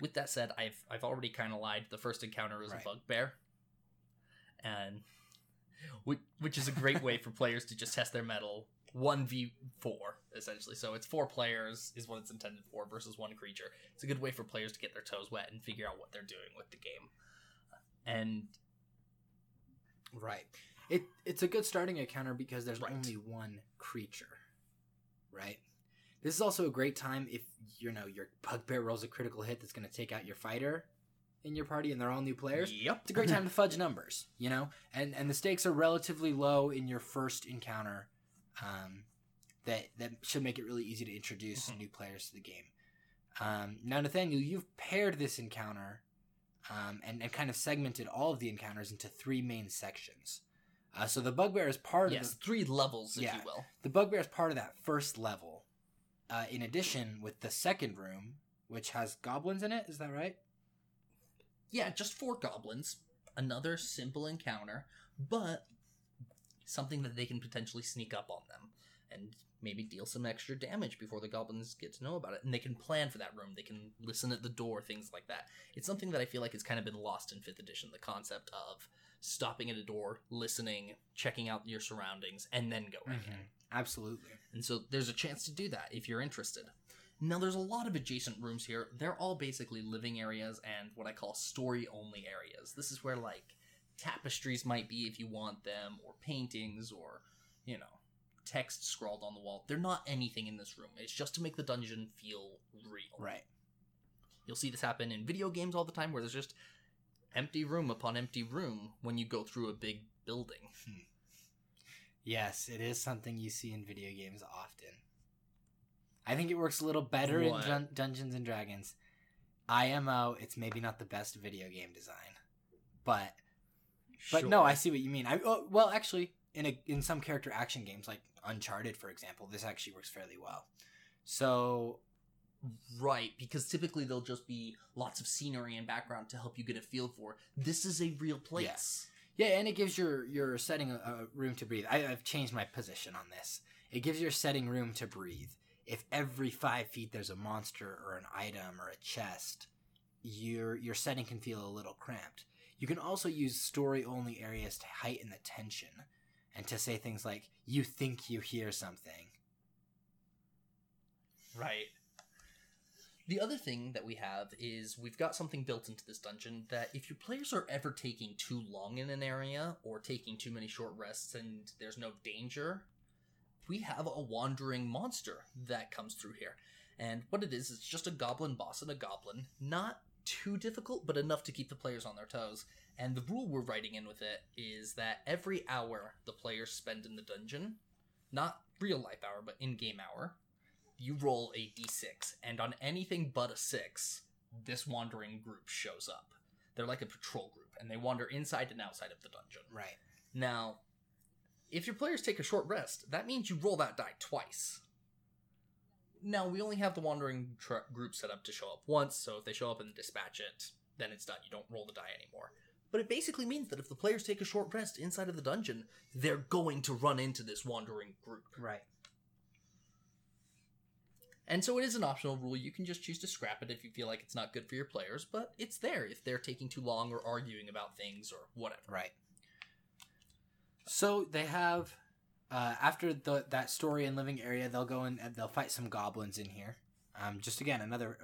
With that said, I've I've already kind of lied. The first encounter is Right. a bugbear, and which, which is a great way for players to just test their mettle. One v four essentially, so it's four players is what it's intended for versus one creature. It's a good way for players to get their toes wet and figure out what they're doing with the game. And Right. It it's a good starting encounter because there's Right. only one creature. Right? This is also a great time if you know your bugbear rolls a critical hit that's going to take out your fighter in your party and they're all new players. Yep, It's a great time to (laughs) fudge numbers, you know? And and the stakes are relatively low in your first encounter. Um that that should make it really easy to introduce Mhm. new players to the game. Um, now, Nathaniel, you've paired this encounter um, and, and kind of segmented all of the encounters into three main sections. Uh, so the bugbear is part yes, of the, three levels, if Yeah. you will. the bugbear is part of that first level. Uh, in addition, with the second room, which has goblins in it, is that right? Yeah, just four goblins. Another simple encounter, but something that they can potentially sneak up on them and maybe deal some extra damage before the goblins get to know about it. And they can plan for that room. They can listen at the door, things like that. It's something that I feel like has kind of been lost in 5th edition the concept of stopping at a door, listening, checking out your surroundings, and then going in. Mm-hmm. Absolutely. And so there's a chance to do that if you're interested. Now, there's a lot of adjacent rooms here. They're all basically living areas and what I call story only areas. This is where, like, tapestries might be if you want them, or paintings, or, you know, text scrawled on the wall. They're not anything in this room. It's just to make the dungeon feel real. Right. You'll see this happen in video games all the time where there's just empty room upon empty room when you go through a big building. Hmm. Yes, it is something you see in video games often. I think it works a little better in Dun- Dungeons and Dragons. IMO, it's maybe not the best video game design, but but no, I see what you mean. I oh, well, actually, in a in some character action games like Uncharted, for example, this actually works fairly well. So Right, because typically there'll just be lots of scenery and background to help you get a feel for this is a real place. Yeah, and it gives your your setting a, a room to breathe. I, I've changed my position on this. It gives your setting room to breathe. If every five feet there's a monster or an item or a chest, your your setting can feel a little cramped. You can also use story only areas to heighten the tension and to say things like "you think you hear something." Right. The other thing that we have is we've got something built into this dungeon that if your players are ever taking too long in an area or taking too many short rests and there's no danger, we have a wandering monster that comes through here. And what it is, it's just a goblin boss and a goblin. Not too difficult, but enough to keep the players on their toes. And the rule we're writing in with it is that every hour the players spend in the dungeon, not real life hour, but in game hour, you roll a d6, and on anything but a 6, this wandering group shows up. They're like a patrol group, and they wander inside and outside of the dungeon. Right. Now, if your players take a short rest, that means you roll that die twice. Now, we only have the wandering tr- group set up to show up once, so if they show up and dispatch it, then it's done. You don't roll the die anymore. But it basically means that if the players take a short rest inside of the dungeon, they're going to run into this wandering group. Right. And so it is an optional rule. You can just choose to scrap it if you feel like it's not good for your players, but it's there if they're taking too long or arguing about things or whatever. Right. So they have uh, after the that story and living area, they'll go in and they'll fight some goblins in here. Um, just again another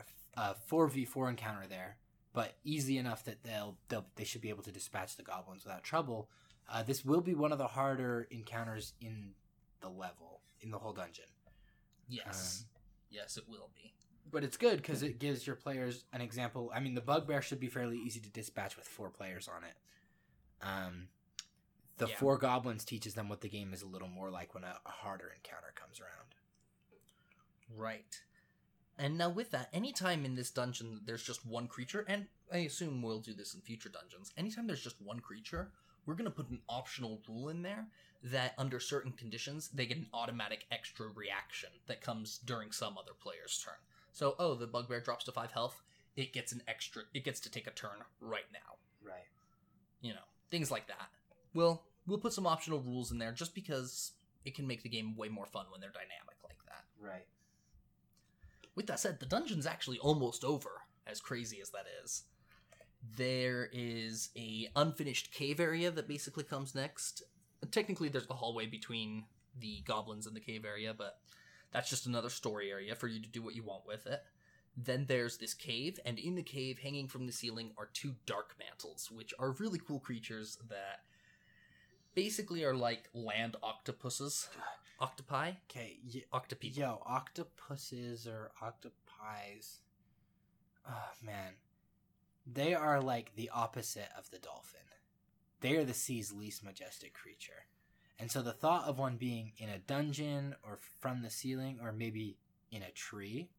four v four encounter there, but easy enough that they'll, they'll they should be able to dispatch the goblins without trouble. Uh, this will be one of the harder encounters in the level in the whole dungeon, Yes. yes, it will be. but it's good because it gives your players an example. I mean, the bugbear should be fairly easy to dispatch with four players on it. Um, the Yeah. four goblins teaches them what the game is a little more like when a, a harder encounter comes around. Right. And now with that, anytime in this dungeon there's just one creature, and I assume we'll do this in future dungeons, anytime there's just one creature, we're gonna put an optional rule in there that under certain conditions they get an automatic extra reaction that comes during some other player's turn. So, oh, the bugbear drops to five health, it gets an extra it gets to take a turn right now. Right. You know, things like that. We'll we'll put some optional rules in there just because it can make the game way more fun when they're dynamic like that. Right. With that said, the dungeon's actually almost over, as crazy as that is. There is a unfinished cave area that basically comes next. Technically, there's a hallway between the goblins and the cave area, but that's just another story area for you to do what you want with it. Then there's this cave, and in the cave, hanging from the ceiling, are two dark mantles, which are really cool creatures that basically are like land octopuses. Octopi? Okay. Y- Octopeople. yo, octopuses or octopies. Oh man, they are like the opposite of the dolphin. They are the sea's least majestic creature, and so the thought of one being in a dungeon or from the ceiling or maybe in a tree.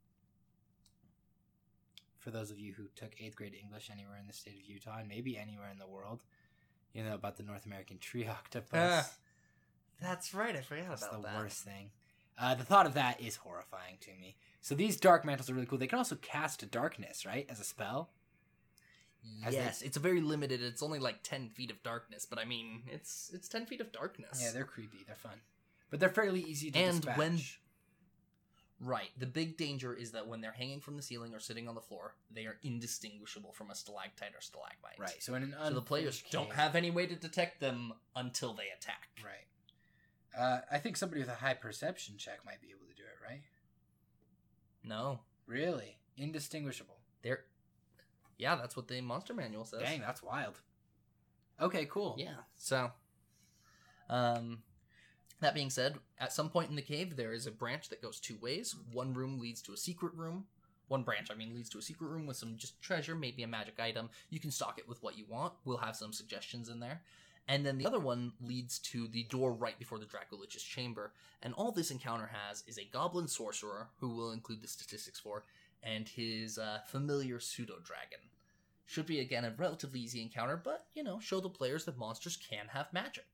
For those of you who took eighth grade English anywhere in the state of Utah and maybe anywhere in the world, you know about the North American tree (laughs) octopus. Ah, That's right, I forgot That's about the that. worst thing. Uh, the thought of that is horrifying to me. So these dark mantles are really cool. They can also cast darkness, right, as a spell. As they- Yes, it's a very limited. It's only like ten feet of darkness, but I mean, it's it's ten feet of darkness. Yeah, they're creepy. They're fun, but they're fairly easy to And dispatch. when- right. The big danger is that when they're hanging from the ceiling or sitting on the floor, they are indistinguishable from a stalactite or stalagmite. right, so in an So the players unfinished don't have any way to detect them until they attack. right. Uh, I think somebody with a high perception check might be able to do it, right? No, Really, indistinguishable. they're. Yeah, that's what the monster manual says. Dang, that's wild. Okay, cool. Yeah. So, um, that being said, at some point in the cave, there is a branch that goes two ways. One room leads to a secret room. One branch, I mean, leads to a secret room with some just treasure, maybe a magic item. You can stock it with what you want. We'll have some suggestions in there. And then the other one leads to the door right before the Dracolich's chamber. And all this encounter has is a goblin sorcerer, who we'll include the statistics for, and his uh, familiar pseudo dragon. Should be, again, a relatively easy encounter, but, you know, show the players that monsters can have magic.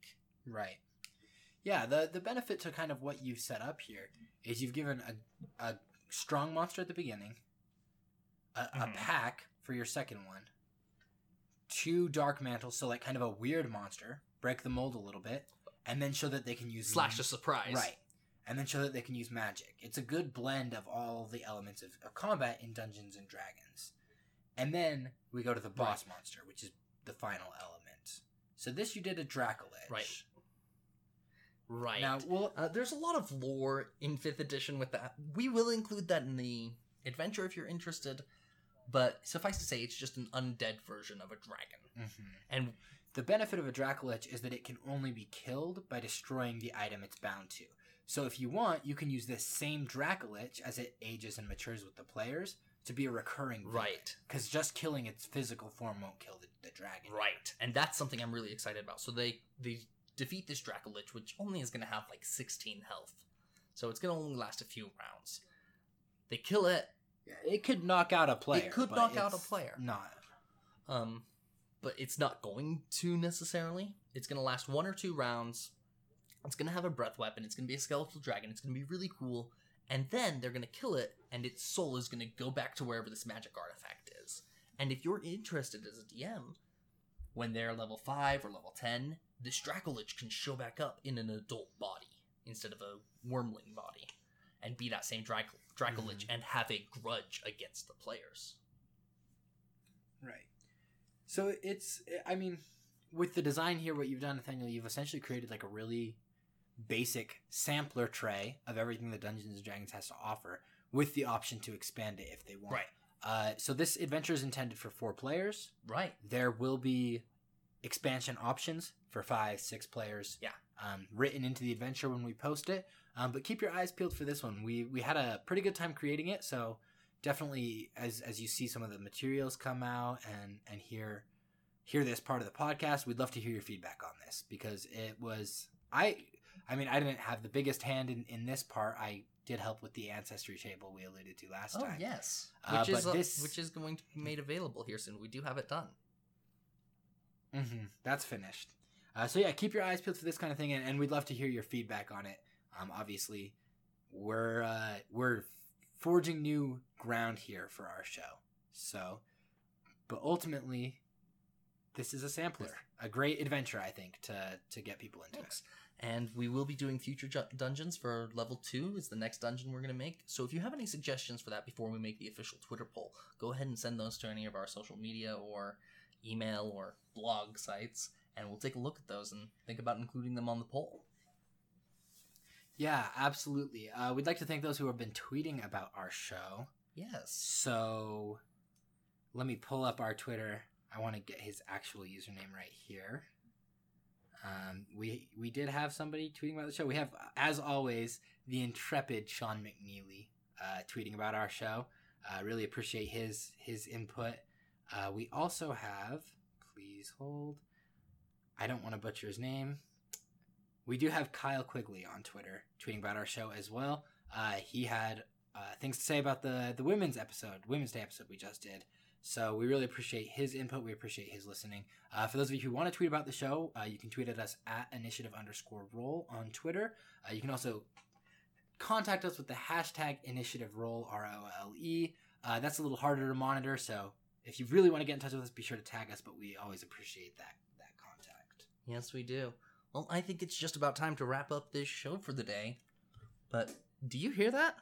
Right. Yeah, the the benefit to kind of what you've set up here is you've given a, a strong monster at the beginning, a, a Mhm. pack for your second one, two dark mantles, so like kind of a weird monster, break the mold a little bit, and then show that they can use Slash a surprise. Right. And then show that they can use magic. It's a good blend of all the elements of, of combat in Dungeons and Dragons. And then we go to the boss monster, which is the final element. So this you did a Dracolich. Right. Right. Now, well, Uh, there's a lot of lore in fifth edition with that. We will include that in the adventure if you're interested. But suffice to say, it's just an undead version of a dragon. mhm. And the benefit of a Dracolich is that it can only be killed by destroying the item it's bound to. So if you want, you can use this same Dracolich as it ages and matures with the players to be a recurring right, Because just killing its physical form won't kill the, the dragon. right, and that's something I'm really excited about. So they they defeat this Dracolich, which only is going to have like 16 health, so it's going to only last a few rounds. They kill it, It could knock out a player. It could knock out a player. Not. Um, but it's not going to necessarily. It's going to last one or two rounds. It's going to have a breath weapon. It's going to be a skeletal dragon. It's going to be really cool. And then they're going to kill it, and its soul is going to go back to wherever this magic artifact is. And if you're interested as a DM, when they're level 5 or level 10, this Dracolich can show back up in an adult body instead of a wyrmling body and be that same Drac- Dracolich and have a grudge against the players. Right. So it's, I mean, with the design here, what you've done, Nathaniel, you've essentially created like a really basic sampler tray of everything that Dungeons and Dragons has to offer, with the option to expand it if they want. Right. Uh, so this adventure is intended for four players. Right. There will be expansion options for five, six players. Yeah. Um, written into the adventure when we post it. Um, but keep your eyes peeled for this one. We we had a pretty good time creating it, so definitely as as you see some of the materials come out and and hear hear this part of the podcast, we'd love to hear your feedback on this because it was I I mean I didn't have the biggest hand in in this part. I did help with the ancestry table we alluded to last Oh time. yes, Uh, which is uh, this- which is going to be made available here soon. We do have it done. Mm-hmm. That's finished. Uh, so yeah, keep your eyes peeled for this kind of thing, and, and we'd love to hear your feedback on it. Um, obviously, we're uh, we're forging new ground here for our show. So, but ultimately, this is a sampler, a great adventure, I think, to to get people into Thanks. And we will be doing future ju- dungeons for level two. Is the next dungeon we're going to make. So if you have any suggestions for that before we make the official Twitter poll, go ahead and send those to any of our social media or email or blog sites, and we'll take a look at those and think about including them on the poll. Yeah, absolutely. Uh, we'd like to thank those who have been tweeting about our show. Yes. So let me pull up our Twitter. I want to get his actual username right here. Um, we we did have somebody tweeting about the show. We have, as always, the intrepid Sean McNeely uh, tweeting about our show. Uh, really appreciate his his input. Uh, we also have, please hold. I don't want to butcher his name. We do have Kyle Quigley on Twitter tweeting about our show as well. Uh, he had uh, things to say about the the women's episode, Women's Day episode we just did. So we really appreciate his input. We appreciate his listening. Uh, for those of you who want to tweet about the show, uh, you can tweet at us at initiative underscore roll on Twitter. Uh, you can also contact us with the hashtag initiative role R O L E. Uh, that's a little harder to monitor, so if you really want to get in touch with us, be sure to tag us. But we always appreciate that that contact. Yes, we do. Well, I think it's just about time to wrap up this show for the day. But do you hear that?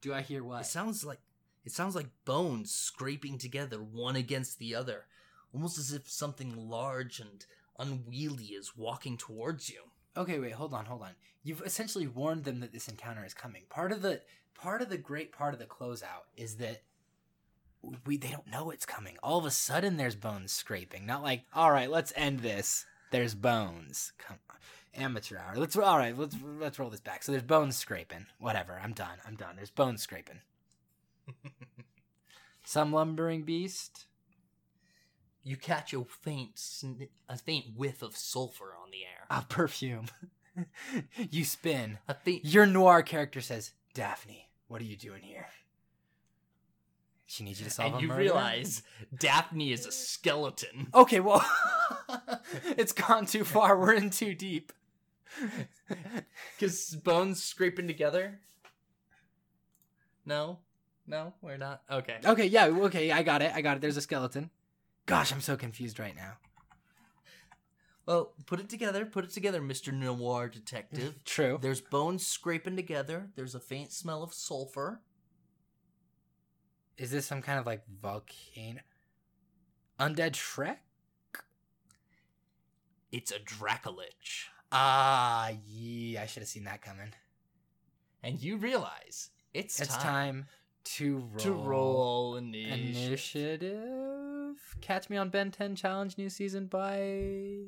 Do I hear what? It sounds like it sounds like bones scraping together one against the other, almost as if something large and unwieldy is walking towards you. Okay, wait, hold on, hold on. You've essentially warned them that this encounter is coming. Part of the part of the great part of the closeout is that we they don't know it's coming. All of a sudden, there's bones scraping. Not like, all right, let's end this. There's bones. Come on, amateur hour. Let's all right. Let's let's roll this back. So there's bones scraping. Whatever. I'm done. I'm done. There's bones scraping. (laughs) Some lumbering beast. You catch a faint, sn- a faint whiff of sulfur on the air. A perfume. (laughs) you spin. A faint. Your noir character says, Daphne, what are you doing here? She needs you to solve And you murder? realize Daphne is a skeleton. Okay, well, (laughs) it's gone too far. We're in too deep. Because bones scraping together? No? No, we're not. Okay. Okay, yeah, okay, I got it. I got it. There's a skeleton. Gosh, I'm so confused right now. Well, put it together. Put it together, Mr. Noir Detective. (laughs) True. There's bones scraping together. There's a faint smell of sulfur. Is this some kind of like volcano? Undead Shrek? It's a Dracolich. Ah, yeah, I should have seen that coming. And you realize it's, It's time, time to roll. to roll initiative. Initiative. Catch me on Ben 10 Challenge new season by